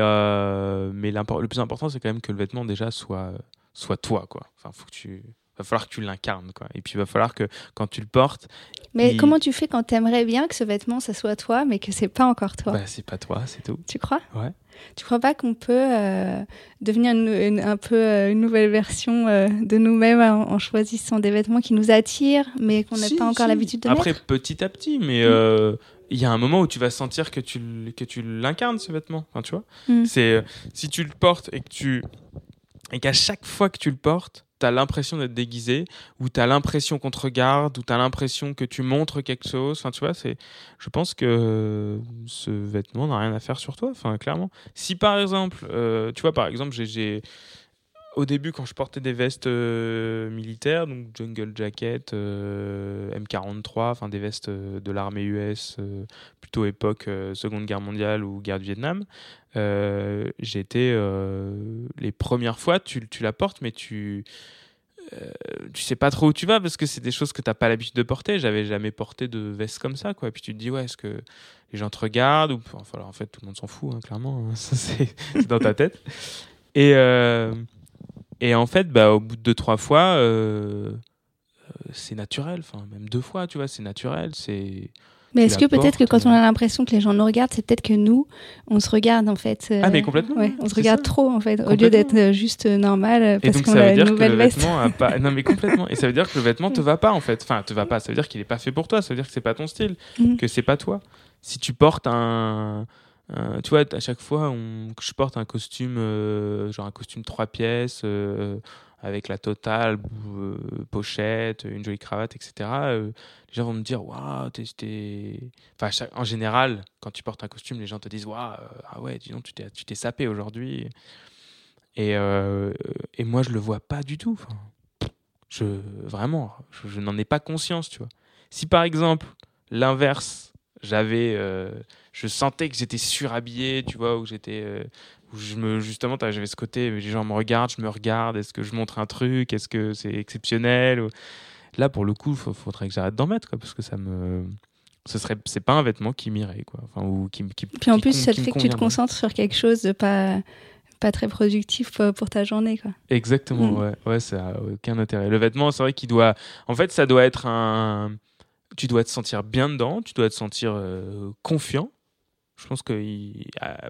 mais le plus important c'est quand même que le vêtement déjà soit soit toi quoi. Enfin faut que tu va falloir que tu l'incarnes quoi. Et puis il va falloir que quand tu le portes mais comment tu fais quand tu aimerais bien que ce vêtement ça soit toi mais que c'est pas encore toi? Bah, c'est pas toi c'est tout. Tu crois? Ouais. Tu crois pas qu'on peut euh, devenir un peu euh, une nouvelle version euh, de nous-mêmes en, choisissant des vêtements qui nous attirent mais qu'on n'a pas encore l'habitude de après mettre petit à petit mais mm. il y a un moment où tu vas sentir que tu que tu l'incarnes ce vêtement enfin, tu vois. Mm. c'est si tu le portes et que tu et qu'à chaque fois que tu le portes tu as l'impression d'être déguisé, ou tu as l'impression qu'on te regarde, ou tu as l'impression que tu montres quelque chose. Je pense que ce vêtement n'a rien à faire sur toi, clairement. Si par exemple, euh, tu vois, par exemple, j'ai au début, quand je portais des vestes euh, militaires, donc jungle jacket, euh, M43, enfin des vestes euh, de l'armée US, plutôt époque Seconde Guerre mondiale ou guerre du Vietnam, j'étais les premières fois, tu, tu la portes, mais tu tu sais pas trop où tu vas parce que c'est des choses que t'as pas l'habitude de porter. J'avais jamais porté de veste comme ça, quoi. Et puis tu te dis, ouais, est-ce que les gens te regardent ou enfin, en fait, tout le monde s'en fout, hein, clairement. Hein. c'est dans ta tête. Et et en fait, bah, au bout de deux, trois fois, euh, euh, c'est naturel. Enfin, même deux fois, tu vois, c'est naturel. C'est. Mais est-ce que peut-être que quand on a l'impression que les gens nous regardent, c'est peut-être que nous, on se regarde en fait. Euh, ah mais complètement. Ouais, on se regarde trop en fait, au lieu d'être juste normal parce qu'on a une nouvelle veste. Pas... Non mais complètement. Et ça veut dire que le vêtement te va pas en fait. Enfin, te va pas. Ça veut dire qu'il est pas fait pour toi. Ça veut dire que c'est pas ton style, mm. que c'est pas toi. Si tu portes un euh, tu vois, à chaque fois que je porte un costume, euh, genre un costume trois pièces, euh, avec la totale, pochette, une jolie cravate, etc., les gens vont me dire Waouh, t'es. Enfin, en général, quand tu portes un costume, les gens te disent Waouh, ah ouais, dis donc, tu t'es sapé aujourd'hui. Et, et moi, je le vois pas du tout. Je, vraiment, je n'en ai pas conscience, tu vois. Si par exemple, l'inverse, j'avais je sentais que j'étais surhabillé, tu vois, où j'étais, euh, où je me, justement, j'avais ce côté, les gens me regardent, je me regarde, est-ce que je montre un truc, est-ce que c'est exceptionnel Là, pour le coup, il faudrait que j'arrête d'en mettre, quoi, parce que ça me. Ce serait, c'est pas un vêtement qui m'irait, quoi. Enfin, ou qui, qui, Puis en plus, ça te fait que tu te concentres sur quelque chose de pas, pas très productif pour ta journée, quoi. Exactement, mm. ouais. Ouais, ça a aucun intérêt. Le vêtement, c'est vrai qu'il doit. En fait, ça doit être un. Tu dois te sentir bien dedans, tu dois te sentir euh, confiant je pense que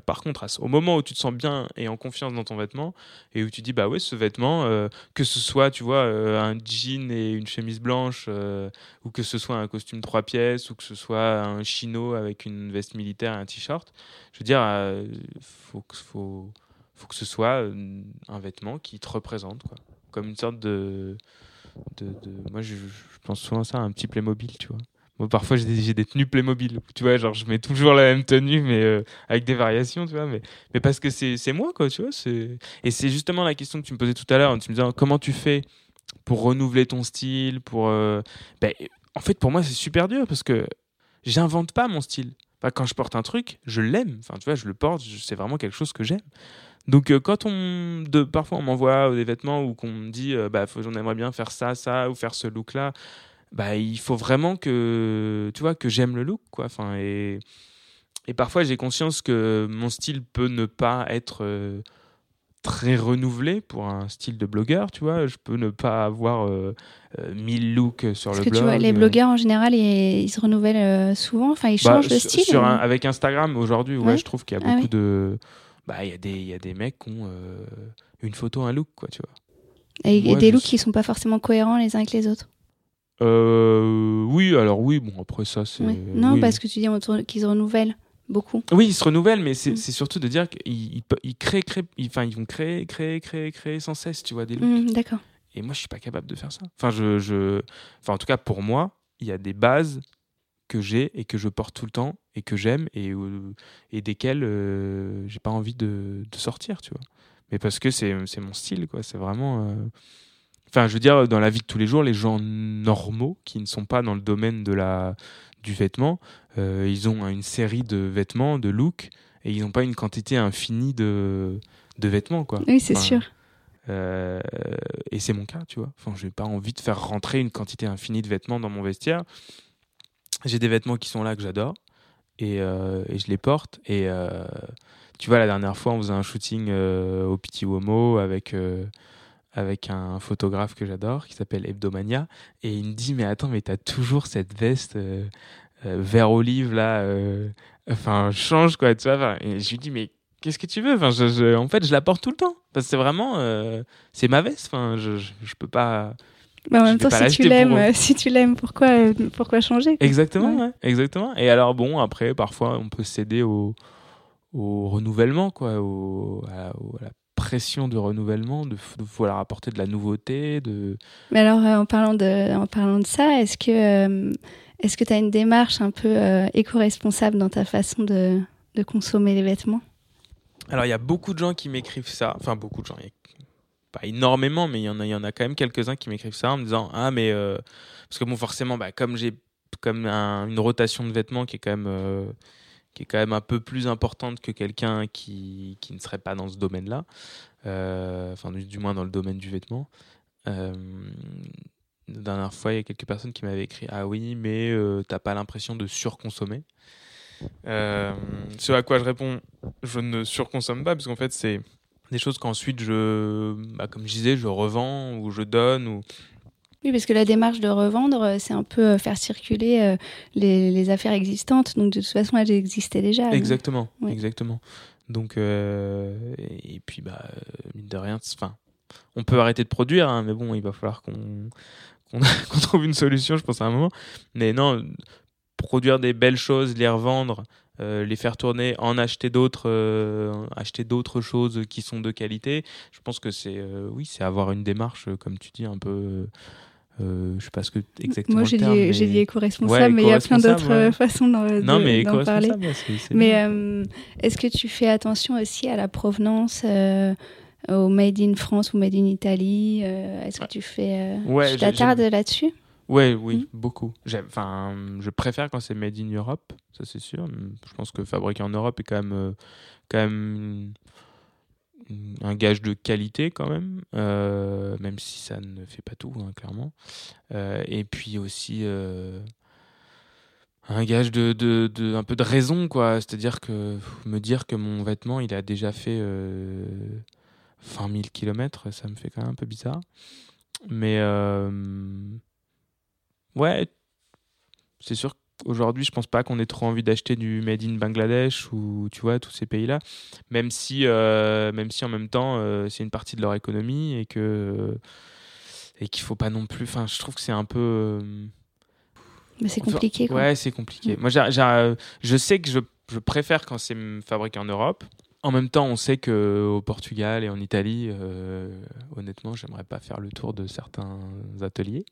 par contre, au moment où tu te sens bien et en confiance dans ton vêtement, et où tu dis, bah ouais, ce vêtement, euh, que ce soit, tu vois, euh, un jean et une chemise blanche, euh, ou que ce soit un costume trois pièces, ou que ce soit un chino avec une veste militaire et un t-shirt, je veux dire, faut, faut, faut que ce soit un vêtement qui te représente, quoi. Comme une sorte de... Moi, je, je pense souvent à ça, un petit Playmobil, tu vois parfois, j'ai des, tenues Playmobil. Tu vois, genre, je mets toujours la même tenue, mais euh, avec des variations, tu vois. Mais, mais parce que c'est moi, quoi, tu vois. Et c'est justement la question que tu me posais tout à l'heure. Tu me disais, comment tu fais pour renouveler ton style pour, euh, ben, En fait, pour moi, c'est super dur parce que j'invente pas mon style. quand je porte un truc, je l'aime. Enfin, tu vois, je le porte, c'est vraiment quelque chose que j'aime. Donc, euh, quand on, de, parfois, on m'envoie des vêtements ou qu'on me dit, bah, aimerais bien faire ça, ça, ou faire ce look-là bah, il faut vraiment que, tu vois, que j'aime le look, quoi. Enfin, et, et parfois, j'ai conscience que mon style peut ne pas être euh, très renouvelé pour un style de blogueur, tu vois. Je peux ne pas avoir euh, euh, mille looks sur Parce le que Tu vois, les blogueurs, en général, ils, se renouvellent souvent. Enfin, ils bah, changent de style. Sur avec Instagram, aujourd'hui, ouais. je trouve qu'il y a ah beaucoup de... Bah, il y, a des, y a des mecs qui ont une photo, un look, quoi, tu vois. Et, des looks qui sont pas forcément cohérents les uns avec les autres. Euh, oui, alors oui, bon, après ça, c'est. Non, parce que tu dis qu'ils se renouvellent beaucoup. Oui, ils se renouvellent, mais c'est mm. surtout de dire qu'ils ils, créent, créent, enfin, ils vont créer, créer, créer, créer sans cesse, tu vois, des looks. Mm, d'accord. Et moi, je suis pas capable de faire ça. Enfin, je, je... enfin, en tout cas, pour moi, il y a des bases que j'ai et que je porte tout le temps et que j'aime et, euh, et desquelles euh, j'ai pas envie de, de, sortir, tu vois. Mais parce que c'est mon style, quoi. C'est vraiment. Euh, Enfin, je veux dire, dans la vie de tous les jours, les gens normaux qui ne sont pas dans le domaine de la, du vêtement, euh, ils ont une série de vêtements, de looks, et ils n'ont pas une quantité infinie de, de vêtements. Quoi. Oui, c'est sûr. Euh, et c'est mon cas, tu vois. Enfin, je n'ai pas envie de faire rentrer une quantité infinie de vêtements dans mon vestiaire. J'ai des vêtements qui sont là que j'adore et, euh, et, je les porte. Et tu vois, la dernière fois, on faisait un shooting au Petit Womo avec avec un photographe que j'adore qui s'appelle Hebdomania et il me dit mais attends mais t'as toujours cette veste euh, euh, vert olive là euh, enfin change quoi tu vois et je lui dis mais qu'est-ce que tu veux? Enfin je, en fait je la porte tout le temps parce que c'est vraiment c'est ma veste enfin je, je, peux pas mais en même temps, si tu l'aimes, si tu l'aimes, pourquoi, pourquoi changer Exactement, ouais. exactement. Et alors bon, après, parfois, on peut céder au, au renouvellement, quoi, au, à, à, la pression de renouvellement, de, de vouloir apporter de la nouveauté. De... Mais alors, euh, en, parlant de, en parlant de ça, est-ce que euh, est-ce que tu as une démarche un peu euh, éco-responsable dans ta façon de, de, consommer les vêtements? Alors, il y a beaucoup de gens qui m'écrivent ça. Enfin, beaucoup de gens. Pas énormément, mais il y, en a, il y en a quand même quelques-uns qui m'écrivent ça en me disant Ah, mais. Parce que, bon, forcément, bah, comme j'ai comme une rotation de vêtements qui est quand même qui est quand même un peu plus importante que quelqu'un qui, qui, ne serait pas dans ce domaine-là, euh, enfin du, moins dans le domaine du vêtement. Euh, la dernière fois, il y a quelques personnes qui m'avaient écrit Ah oui, mais euh, t'as pas l'impression de surconsommer? Euh, Ce à quoi je réponds Je ne surconsomme pas, parce qu'en fait, c'est des choses qu'ensuite je, bah, comme je disais, je revends ou je donne ou oui, parce que la démarche de revendre, euh, c'est un peu euh, faire circuler euh, les, affaires existantes. Donc, de toute façon, elles existaient déjà. Exactement, exactement. Donc, et puis, bah, mine de rien, enfin, on peut arrêter de produire, hein, mais bon, il va falloir qu'on qu'on trouve une solution, je pense, à un moment. Mais non, produire des belles choses, les revendre, les faire tourner, en acheter d'autres, acheter d'autres choses qui sont de qualité. Je pense que c'est, oui, c'est avoir une démarche, comme tu dis, un peu euh, je sais pas ce que exactement. Moi, j'ai dit, j'ai dit éco-responsable, mais il y a plein d'autres façons d'en, non, mais parler. mais euh, est-ce que tu fais attention aussi à la provenance, euh, au made in France ou made in Italie Est-ce que tu fais, ouais, tu t'attardes là-dessus? Ouais, oui, hmm. beaucoup. Enfin, je préfère quand c'est made in Europe, ça c'est sûr. Je pense que fabriquer en Europe est quand même, quand même un gage de qualité quand même, euh, même si ça ne fait pas tout, hein, clairement. Euh, et puis aussi un gage de, de, de, un peu de raison, quoi. C'est-à-dire que me dire que mon vêtement, il a déjà fait 20 000 km, ça me fait quand même un peu bizarre. Mais ouais, c'est sûr qu'aujourd'hui, je pense pas qu'on ait trop envie d'acheter du made in Bangladesh ou tu vois tous ces pays-là, même si euh, même si en même temps euh, c'est une partie de leur économie et que et qu'il faut pas non plus. Enfin, je trouve que c'est un peu. Mais c'est compliqué. Quoi. Ouais, c'est compliqué. Mm. Moi, je sais que je, je préfère quand c'est fabriqué en Europe. En même temps, on sait que au Portugal et en Italie, euh, honnêtement, j'aimerais pas faire le tour de certains ateliers.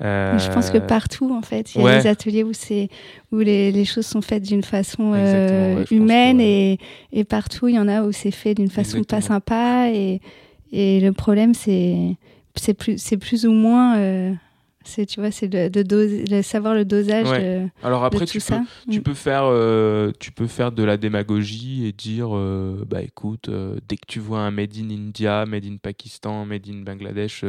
Euh... Je pense que partout, en fait, il y a des ateliers où c'est où les, les, choses sont faites d'une façon euh, humaine et, et, partout il y en a où c'est fait d'une façon pas sympa et, et le problème c'est c'est plus c'est plus ou moins euh, c'est tu vois, c'est de, de, savoir le dosage de, Alors après, tu, peux, tu, peux faire, euh, tu peux faire de la démagogie et dire euh, bah écoute, euh, dès que tu vois un Made in India, Made in Pakistan, Made in Bangladesh,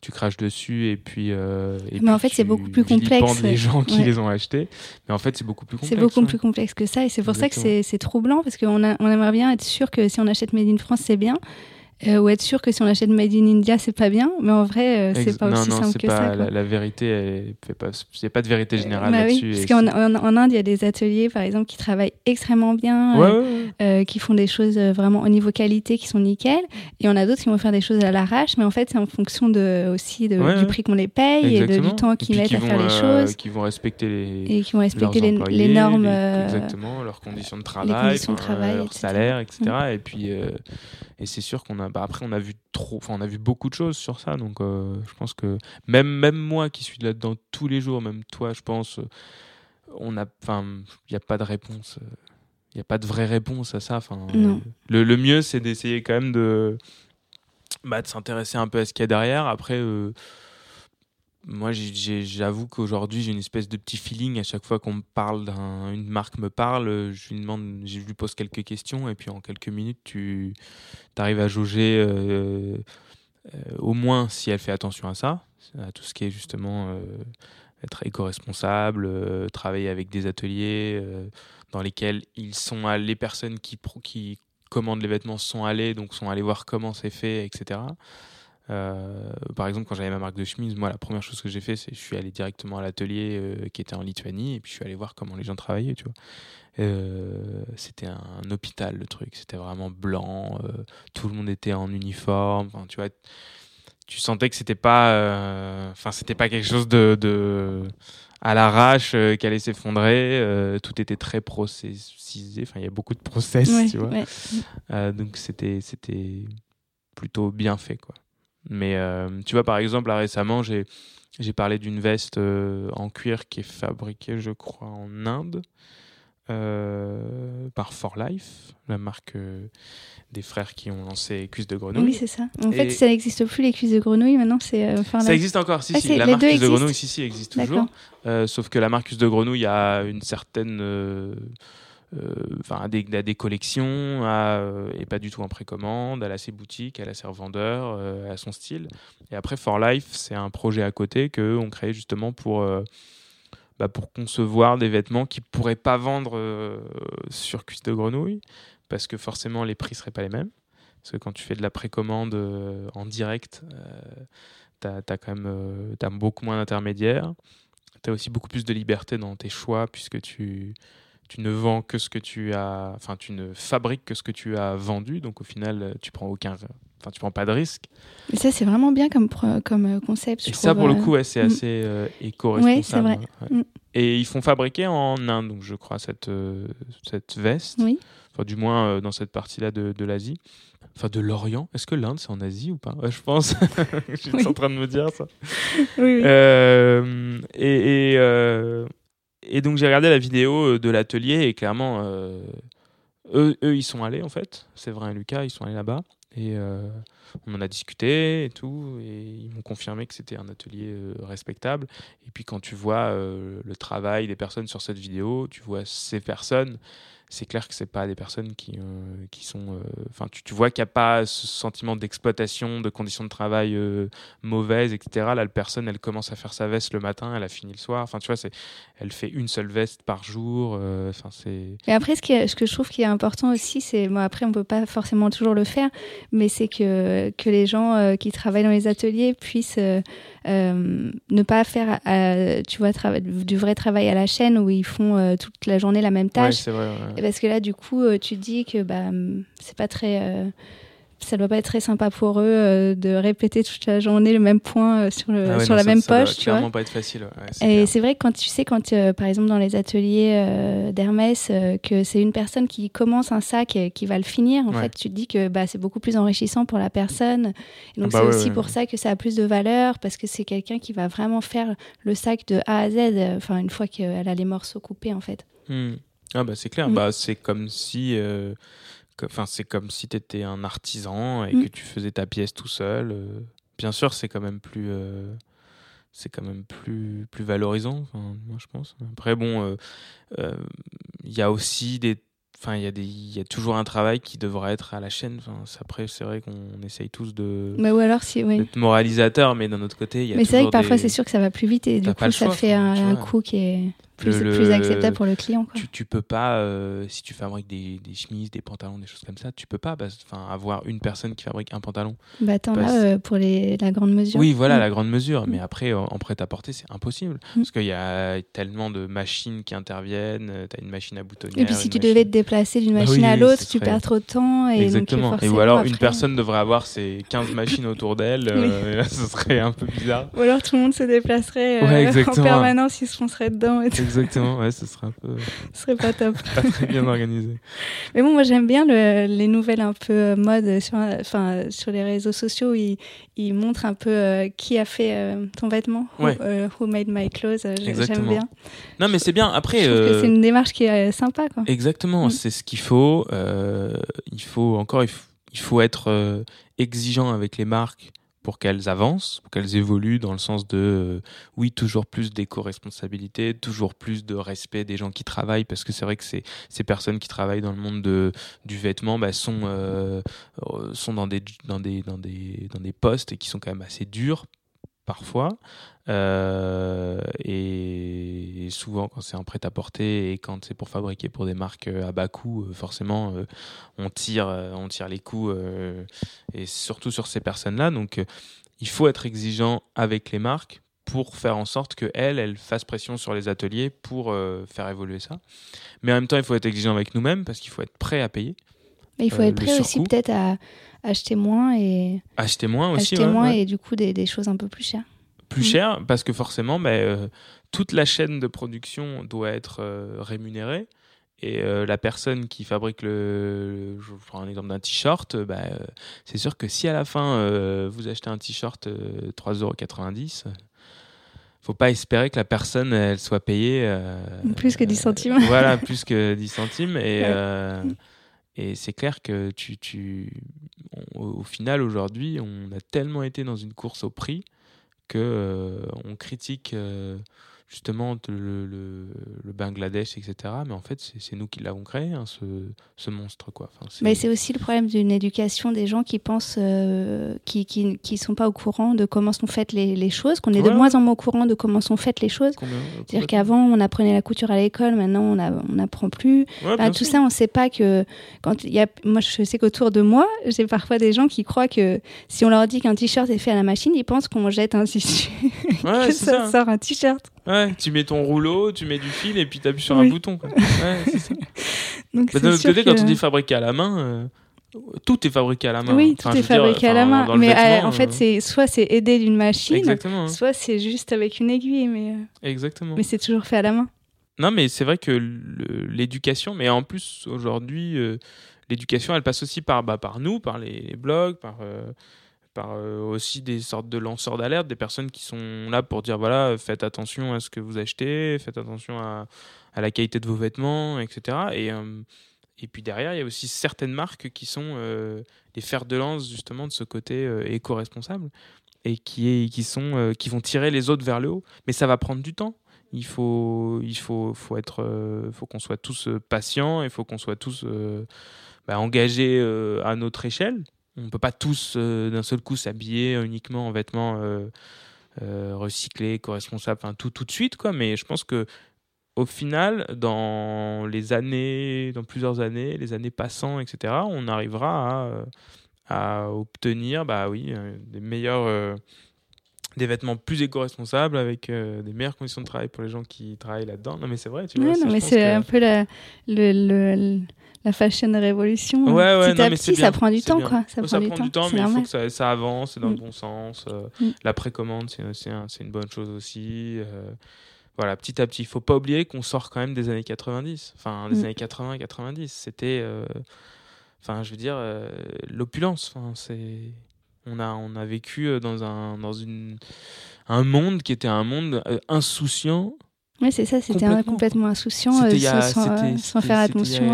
tu craches dessus et puis. et mais en fait, c'est beaucoup plus complexe. les gens qui les ont achetés. Mais en fait, c'est beaucoup plus complexe. C'est beaucoup plus complexe que ça et c'est pour ça que c'est troublant parce qu'on on aimerait bien être sûr que si on achète Made in France, c'est bien. Euh, ou être sûr que si on achète Made in India, c'est pas bien, mais en vrai, euh, c'est pas aussi simple que ça. La, la, vérité, il n'y a pas de vérité générale bah là-dessus. parce qu'en en, Inde, il y a des ateliers, par exemple, qui travaillent extrêmement bien, euh, qui font des choses vraiment au niveau qualité qui sont nickel, et on a d'autres qui vont faire des choses à l'arrache, mais en fait, c'est en fonction de, aussi de, du prix qu'on les paye et de, du temps qu'ils mettent à faire les choses. Qui vont respecter les, et qui vont respecter les, les, normes. exactement, leurs conditions de travail, conditions de travail leur salaire, etc. Mm. Et puis, et c'est sûr qu'on a bah, après, on a vu trop, enfin, on a vu beaucoup de choses sur ça. Donc, euh, je pense que même, même moi qui suis là-dedans tous les jours, même toi, je pense, euh, on a, enfin, il n'y a pas de réponse. Euh, il n'y a pas de vraie réponse à ça. Enfin, le, le, mieux, c'est d'essayer quand même de, bah, de s'intéresser un peu à ce qu'il y a derrière. Après, moi, j'avoue qu'aujourd'hui, j'ai une espèce de petit feeling à chaque fois qu'on parle d'une marque me parle, je lui demande, je lui pose quelques questions et puis en quelques minutes, tu arrives à jauger euh, euh, au moins si elle fait attention à ça, à tout ce qui est justement euh, être éco-responsable, travailler avec des ateliers dans lesquels ils sont les personnes qui commandent les vêtements sont allées, donc sont allées voir comment c'est fait, etc. Euh, par exemple, quand j'avais ma marque de chemise, moi, la première chose que j'ai fait, c'est je suis allé directement à l'atelier euh, qui était en Lituanie et puis je suis allé voir comment les gens travaillaient, tu vois. Euh, c'était un, hôpital, le truc. C'était vraiment blanc. tout le monde était en uniforme. tu vois, tu sentais que c'était pas, enfin, c'était pas quelque chose de, de à l'arrache qui allait s'effondrer. tout était très processisé. Enfin, il y a beaucoup de process, tu vois. donc c'était, c'était plutôt bien fait, quoi. Mais euh, tu vois, par exemple, là récemment, j'ai j'ai parlé d'une veste euh, en cuir qui est fabriquée, je crois, en Inde. Euh, par For Life, la marque des frères qui ont lancé Cuisse de Grenouille. Oui, c'est ça. En fait, ça n'existe plus les cuisses de grenouille, maintenant c'est For Life. Ça existe encore, si, ah, si. La marque Cuisse de Grenouille, si, si, existe toujours. sauf que la marque Cuisse de Grenouille a une certaine enfin, à des, collections, euh, et pas du tout en précommande. Elle a ses boutiques, elle a ses revendeurs, euh, elle a son style. Et après, For Life, c'est un projet à côté qu'on crée justement pour, bah, pour concevoir des vêtements qui pourraient pas vendre sur cuisse de grenouille, parce que forcément les prix seraient pas les mêmes. Parce que quand tu fais de la précommande en direct, tu as, quand même as beaucoup moins d'intermédiaires. Tu as aussi beaucoup plus de liberté dans tes choix, puisque tu tu ne vends que ce que tu as, enfin tu ne fabriques que ce que tu as vendu, donc au final tu prends aucun, enfin tu prends pas de risque. Mais ça c'est vraiment bien comme comme euh, concept. Et ça pour le euh, coup ouais, c'est mm. assez euh, éco-responsable. Ouais, vrai. Mm. Et ils font fabriquer en Inde, donc je crois cette cette veste. Oui. Enfin du moins dans cette partie-là de, de l'Asie. Enfin, de l'Orient. Est-ce que l'Inde, c'est en Asie ou pas? Ouais, Je pense. je suis en train de me dire ça. oui, oui. et, et et donc j'ai regardé la vidéo euh, de l'atelier et clairement, euh, eux, ils sont allés en fait. C'est vrai, Lucas, ils sont allés là-bas. Et euh, on en a discuté et tout. Et ils m'ont confirmé que c'était un atelier respectable. Et puis quand tu vois le travail des personnes sur cette vidéo, tu vois ces personnes c'est clair que c'est pas des personnes qui, qui sont. Enfin, tu, vois qu'il n'y a pas ce sentiment d'exploitation, de conditions de travail mauvaises, etc. Là, la personne, elle commence à faire sa veste le matin, elle a fini le soir. Enfin, tu vois, elle fait une seule veste par jour. Enfin, c'est. Et après, ce, que je trouve qui est important aussi, c'est. Après, on peut pas forcément toujours le faire, mais c'est que, que les gens qui travaillent dans les ateliers puissent euh, ne pas faire, euh, tu vois, du vrai travail à la chaîne où ils font euh, toute la journée la même tâche. vrai, Parce que là, du coup, tu dis que bah, c'est pas très ça doit pas être très sympa pour eux euh, de répéter toute la journée le même point euh, sur, le, ah sur la même poche. Ça doit tu pas être facile. et c'est vrai que quand tu sais, quand euh, par exemple dans les ateliers d'Hermès, que c'est une personne qui commence un sac et qui va le finir, en fait, tu te dis que bah, c'est beaucoup plus enrichissant pour la personne. Et donc ah bah c'est aussi pour ça que ça a plus de valeur parce que c'est quelqu'un qui va vraiment faire le sac de A à Z, enfin une fois qu'elle a les morceaux coupés en fait. Hmm. Ah bah c'est clair, mm. bah, c'est comme si Enfin, c'est comme si tu étais un artisan et mm. que tu faisais ta pièce tout seul. Euh. bien sûr, c'est quand même plus, euh, c'est quand même plus, plus valorisant, moi je pense. Après, bon, euh, il y a aussi des Enfin, il y, a des, y a toujours un travail qui devrait être à la chaîne. Enfin, après, c'est vrai qu'on essaye tous de mais ou alors si, oui. d'être moralisateur, mais d'un autre côté, il y a Mais c'est vrai que parfois, c'est sûr que ça va plus vite et du coup, ça fait un, un, coût qui est plus, plus acceptable pour le client. Quoi. Tu, tu peux pas, euh, si tu fabriques des, des, chemises, des pantalons, des choses comme ça, tu peux pas enfin, avoir une personne qui fabrique un pantalon. Bah attends, là, euh, pour les, la grande mesure. Oui, voilà, mm. la grande mesure. Mais mm. après, en prêt-à-porter, c'est impossible. Mm. Parce qu'il y a tellement de machines qui interviennent. Euh, tu as une machine à boutonnière. Et puis si tu devais te déplacer d'une bah machine à l'autre, tu perds trop de temps. Et Exactement. Donc, et ou alors, une personne devrait avoir ses 15 machines autour d'elle. là, ce serait un peu bizarre. Ou alors, tout le monde se déplacerait en permanence, ils se fonceraient dedans. Et Exactement, ouais, serait un peu. Ce serait pas top. pas très bien organisé. Mais bon, moi j'aime bien le, les nouvelles un peu euh, mode sur, enfin, sur les réseaux sociaux où ils, ils montrent un peu euh, qui a fait euh, ton vêtement. Who, made my clothes. J'aime bien. Non, mais c'est bien. Après. C'est une démarche qui est sympa. Quoi. Exactement, mm. c'est ce qu'il faut. il faut encore, il faut être exigeant avec les marques pour qu'elles avancent, pour qu'elles évoluent dans le sens de, euh, oui, toujours plus d'éco-responsabilité, toujours plus de respect des gens qui travaillent, parce que c'est vrai que ces, personnes qui travaillent dans le monde de, du vêtement bah, sont, euh, euh, sont dans, des, dans des postes qui sont quand même assez durs parfois. Euh, et, souvent, quand c'est un prêt-à-porter et quand c'est pour fabriquer pour des marques euh, à bas coût, euh, forcément, on, tire, on tire les coûts, et surtout sur ces personnes-là. Donc, il faut être exigeant avec les marques pour faire en sorte qu'elles, elles fassent pression sur les ateliers pour faire évoluer ça. Mais en même temps, il faut être exigeant avec nous-mêmes parce qu'il faut être prêt à payer. Mais il faut être prêt aussi peut-être à acheter moins et acheter moins aussi acheter moins et du coup des, des, choses un peu plus chères. Plus mm. cher parce que forcément bah, euh, toute la chaîne de production doit être euh, rémunérée et euh, la personne qui fabrique le, je prends un exemple d'un t-shirt bah, c'est sûr que si à la fin vous achetez un t-shirt 3,90€ faut pas espérer que la personne elle soit payée plus que 10 centimes. voilà plus que 10 centimes et et c'est clair que tu, au final, aujourd'hui, on a tellement été dans une course au prix que euh, on critique euh, justement le, le, Bangladesh, etc. Mais en fait, c'est nous qui l'avons créé, hein, ce, ce, monstre. Quoi. Enfin, Mais c'est aussi le problème d'une éducation des gens qui pensent, euh, qui, qui, qui, sont pas au courant de comment sont faites les, les choses, qu'on est de moins en moins au courant de comment sont faites les choses. C'est-à-dire qu'avant, on apprenait la couture à l'école, maintenant, on n'apprend plus. tout ça, on ne sait pas que. Quand y a, moi, je sais qu'autour de moi, j'ai parfois des gens qui croient que si on leur dit qu'un t-shirt est fait à la machine, ils pensent qu'on jette un tissu, que ça, ça sort un t-shirt. Ouais, tu mets ton rouleau, tu mets du fil et puis tu appuies sur un bouton. Quoi. Ouais, c'est ça. Donc, bah, côté, quand on dit fabriqué à la main, euh, tout est fabriqué à la main. Oui, tout est fabriqué à la main. Mais euh, en fait, euh, c'est soit c'est aidé d'une machine, soit c'est juste avec une aiguille. Mais, Exactement. Mais c'est toujours fait à la main. Non, mais c'est vrai que l'éducation, mais en plus, aujourd'hui, l'éducation, elle passe aussi par, bah, par nous, par les, blogs, par par euh, aussi des sortes de lanceurs d'alerte, des personnes qui sont là pour dire voilà, faites attention à ce que vous achetez, faites attention à, la qualité de vos vêtements, etc. Et, euh, et puis derrière, il y a aussi certaines marques qui sont euh, les fers de lance justement de ce côté éco-responsable et qui, sont, qui vont tirer les autres vers le haut. Mais ça va prendre du temps. il faut, il faut, faut être, euh, qu'on soit tous euh, patients, il faut qu'on soit tous euh, bah, engagés à notre échelle. On peut pas tous d'un seul coup s'habiller uniquement en vêtements recyclés, éco-responsables, enfin tout tout de suite quoi. Mais je pense que au final, dans les années, dans plusieurs années, les années passant, etc., on arrivera à, à obtenir, bah oui, des meilleurs des vêtements plus éco-responsables avec euh, des meilleures conditions de travail pour les gens qui travaillent là-dedans. Non, mais c'est vrai, tu vois. non, mais c'est un peu la, le, la fashion révolution. Ouais, ouais, petit à petit, ça prend du temps, quoi. Ça, prend, du, temps, mais il faut que ça, ça avance, c'est dans le mm. bon sens. Euh, mm. La précommande, c'est un, une bonne chose aussi. Euh, voilà, petit à petit. Il faut pas oublier qu'on sort quand même des années 90. Enfin, des mm. années 80-90. C'était. Enfin, je veux dire, l'opulence. Enfin, c'est on a, on a vécu euh, dans un, dans une, un monde qui était un monde euh, insouciant. Oui, c'est ça, c'était complètement, insouciant, euh, sans, faire attention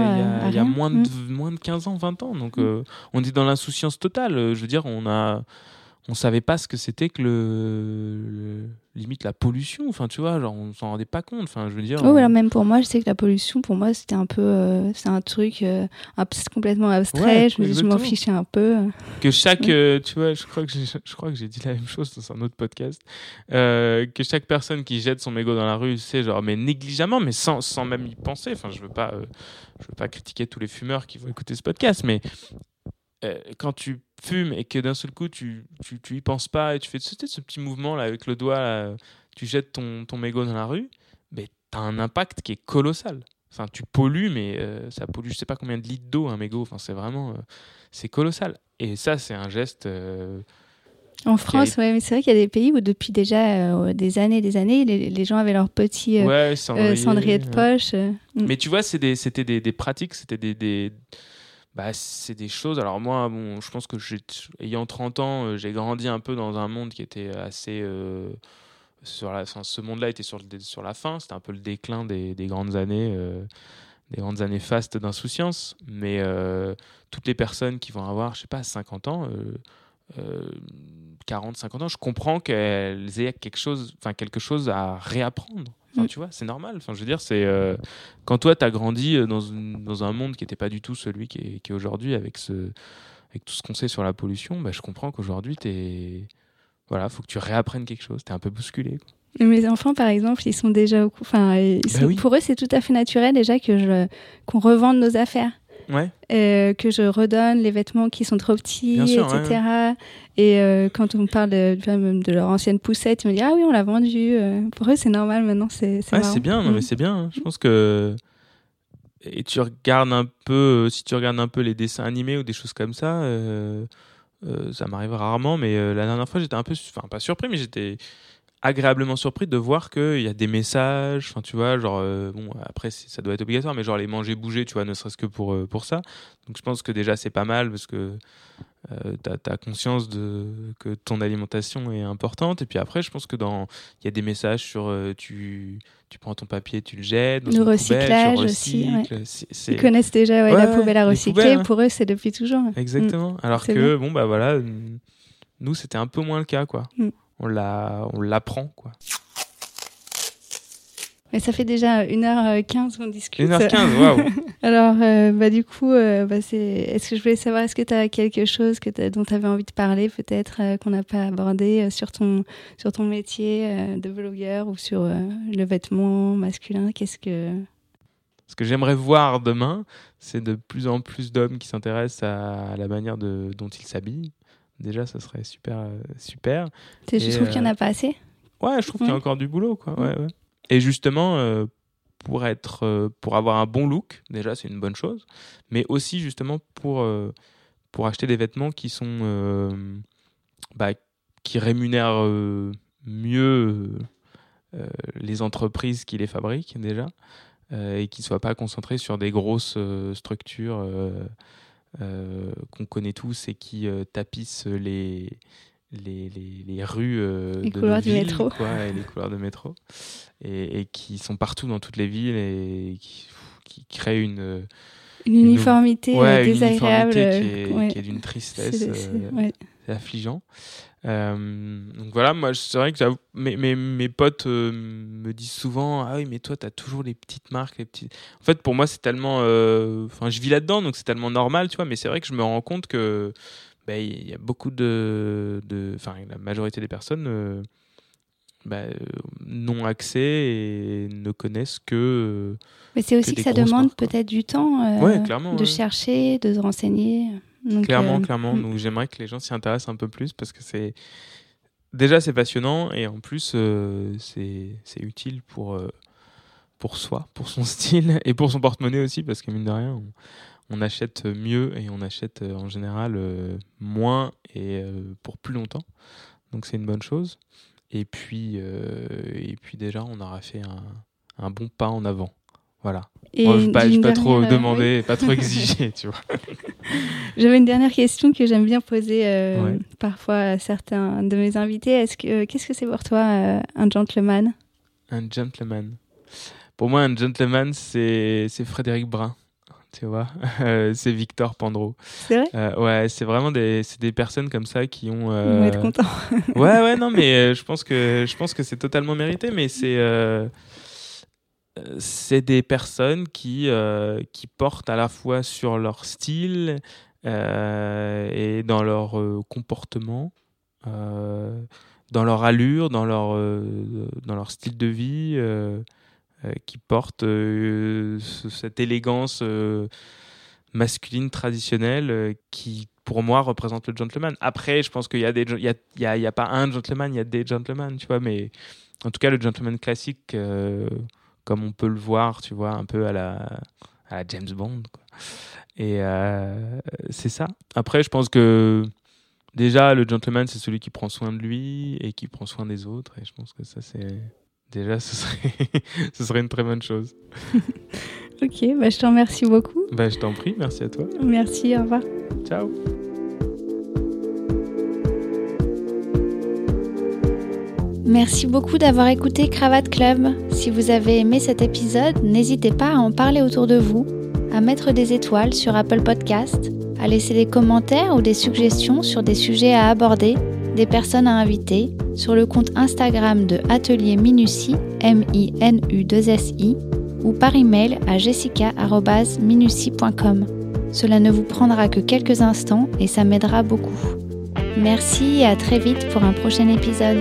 Il y a, moins, de, mm. moins de 15 ans, 20 ans. Donc, mm. on est dans l'insouciance totale. Je veux dire, on a on savait pas ce que c'était que le, limite la pollution enfin tu vois genre on s'en rendait pas compte enfin je veux dire oh, alors même pour moi je sais que la pollution pour moi c'était un peu euh, c'est un truc euh, complètement abstrait je, m'en fichais un peu. Que chaque euh, tu vois je crois que je crois que j'ai dit la même chose dans un autre podcast. Que chaque personne qui jette son mégot dans la rue c'est genre mais négligemment mais sans, sans même y penser. Enfin je veux pas je veux pas critiquer tous les fumeurs qui vont écouter ce podcast mais quand tu fumes et que d'un seul coup tu, tu, tu, y penses pas et tu fais ce, petit mouvement là avec le doigt, tu jettes ton, ton mégot dans la rue, mais tu as un impact qui est colossal. Enfin, tu pollues, mais euh, ça pollue je sais pas combien de litres d'eau un mégot. Enfin, c'est vraiment. Euh, c'est colossal. Et ça, c'est un geste. Euh, en France, ouais, mais c'est vrai qu'il y a des pays où depuis déjà des années des années, les, les, gens avaient leur petit cendrier, de poche. Mm. Mais tu vois, c'était des, des, pratiques, c'était des, des, bah, c'est des choses. Alors, moi, bon, je pense que ayant 30 ans, euh, j'ai grandi un peu dans un monde qui était assez. Euh, sur la, ce monde-là était sur, sur la fin. C'était un peu le déclin des, des grandes années, euh, des grandes années fastes d'insouciance. Mais toutes les personnes qui vont avoir, je sais pas, 50 ans, 40, 50 ans, je comprends qu'elles aient quelque chose, quelque chose à réapprendre. Mm. tu vois, c'est normal. Enfin, je veux dire, c'est euh, quand toi, tu as grandi euh, dans, dans, un monde qui n'était pas du tout celui qui est, aujourd'hui, avec, ce, avec tout ce qu'on sait sur la pollution, bah, je comprends qu'aujourd'hui, il voilà, faut que tu réapprennes quelque chose. Tu es un peu bousculé. Mes enfants, par exemple, ils sont déjà au enfin, bah pour eux, c'est tout à fait naturel déjà que je, qu'on revende nos affaires. Euh, que je redonne les vêtements qui sont trop petits, etc. Et euh, quand on parle de, de, leur ancienne poussette, ils me disent Ah oui, on l'a vendue. Euh. Pour eux, c'est normal maintenant. C'est c'est bien, non, mais mm. c'est bien. Hein. Je pense que. Et tu regardes un peu, si tu regardes un peu les dessins animés ou des choses comme ça, ça m'arrive rarement, mais la dernière fois, j'étais un peu. Enfin, pas surpris, mais j'étais agréablement surpris de voir qu'il y a des messages, enfin tu vois, genre, euh, bon, après ça doit être obligatoire, mais genre les manger, bouger, tu vois, ne serait-ce que pour, euh, pour ça. Donc je pense que déjà c'est pas mal parce que euh, tu as, conscience de, que ton alimentation est importante. Et puis après, je pense que dans il y a des messages sur tu, tu prends ton papier, tu le jettes. le recyclage aussi. Ils connaissent déjà la poubelle à recycler. Hein. Pour eux, c'est depuis toujours. Exactement. Mm. Alors que, bon, bah voilà, nous, c'était un peu moins le cas, quoi. Mm on la, on l'apprend quoi. Mais ça fait déjà 1h15 qu'on discute. 1h15, waouh Alors, euh, bah, du coup, euh, bah, c'est... est-ce que je voulais savoir, est-ce que tu as quelque chose que dont tu avais envie de parler, peut-être, euh, qu'on n'a pas abordé sur, ton, sur ton métier de blogueur ou sur le vêtement masculin? Qu'est-ce que. Ce que j'aimerais voir demain, c'est de plus en plus d'hommes qui s'intéressent à la manière de, dont ils s'habillent déjà, ça serait super. Euh, super. Tu trouves qu'il n'y en a euh, pas assez? Ouais, je trouve qu'il y a encore du boulot. Quoi. Ouais, ouais. Et justement, euh, pour, être, pour avoir un bon look, déjà, c'est une bonne chose. Mais aussi, justement, pour, pour acheter des vêtements qui sont. Bah, qui rémunèrent mieux les entreprises qui les fabriquent, déjà. et qui ne soient pas concentrés sur des grosses structures euh, qu'on connaît tous et qui euh, tapissent les, les, les, rues euh, les de couloirs du métro. Quoi, et les couloirs de métro. Et, et, qui sont partout dans toutes les villes et qui, qui créent une, une uniformité désagréable. qui est, d'une tristesse. C'est affligeant. Donc voilà, moi, c'est vrai que mes, mes, mes, potes me disent souvent Ah oui, mais toi, tu as toujours les petites marques. Les petites... En fait, pour moi, c'est tellement. Enfin, je vis là-dedans, donc c'est tellement normal, tu vois, mais c'est vrai que je me rends compte que ben, il y a beaucoup de. Enfin, la majorité des personnes bah, euh, n'ont accès et ne connaissent que. Mais c'est aussi que, ça demande peut-être du temps euh, de chercher, de se renseigner. Clairement, euh, clairement. Mm. Donc j'aimerais que les gens s'y intéressent un peu plus parce que c'est. Déjà, c'est passionnant et en plus, c'est utile pour, pour soi, pour son style et pour son porte-monnaie aussi parce que mine de rien, on, on achète mieux et on achète en général moins et pour plus longtemps. Donc c'est une bonne chose. Et puis, euh, et puis déjà, on aura fait un, un bon pas en avant. Voilà. Et je ne vais pas, trop euh, demander, pas trop exiger, tu vois. J'avais une dernière question que j'aime bien poser euh, parfois à certains de mes invités. Est-ce que qu'est-ce que c'est pour toi un gentleman? Un gentleman. Pour moi, un gentleman, c'est Frédéric Brun tu vois. c'est Victor Pandro. C'est vrai? Euh, Ouais, c'est vraiment des, des personnes comme ça qui ont. Euh... On être content. ouais, ouais, non, mais euh, je pense que je pense que c'est totalement mérité, mais c'est euh, c'est des personnes qui qui portent à la fois sur leur style et dans leur comportement. dans leur allure, dans leur, dans leur style de vie, euh, qui porte euh, cette élégance euh, masculine traditionnelle qui pour moi représente le gentleman. Après, je pense qu'il y a y a, y a, y a, pas un gentleman, il y a des gentlemen, tu vois, mais en tout cas le gentleman classique comme on peut le voir, tu vois, un peu à la, à la James Bond. Quoi. Et c'est ça. Après, je pense que déjà le gentleman c'est celui qui prend soin de lui et qui prend soin des autres et je pense que ça c'est déjà, ce serait, ce serait une très bonne chose. ok, bah, je te remercie beaucoup. Bah, je t'en prie, merci à toi. Merci, au revoir. Ciao. Merci beaucoup d'avoir écouté Cravate Club. Si vous avez aimé cet épisode, n'hésitez pas à en parler autour de vous, à mettre des étoiles sur Apple Podcast, à laisser des commentaires ou des suggestions sur des sujets à aborder des personnes à inviter sur le compte Instagram de Atelier Minutie, M-I-N-U-2-S-I, ou par email à jessica.minutie.com. Cela ne vous prendra que quelques instants et ça m'aidera beaucoup. Merci et à très vite pour un prochain épisode.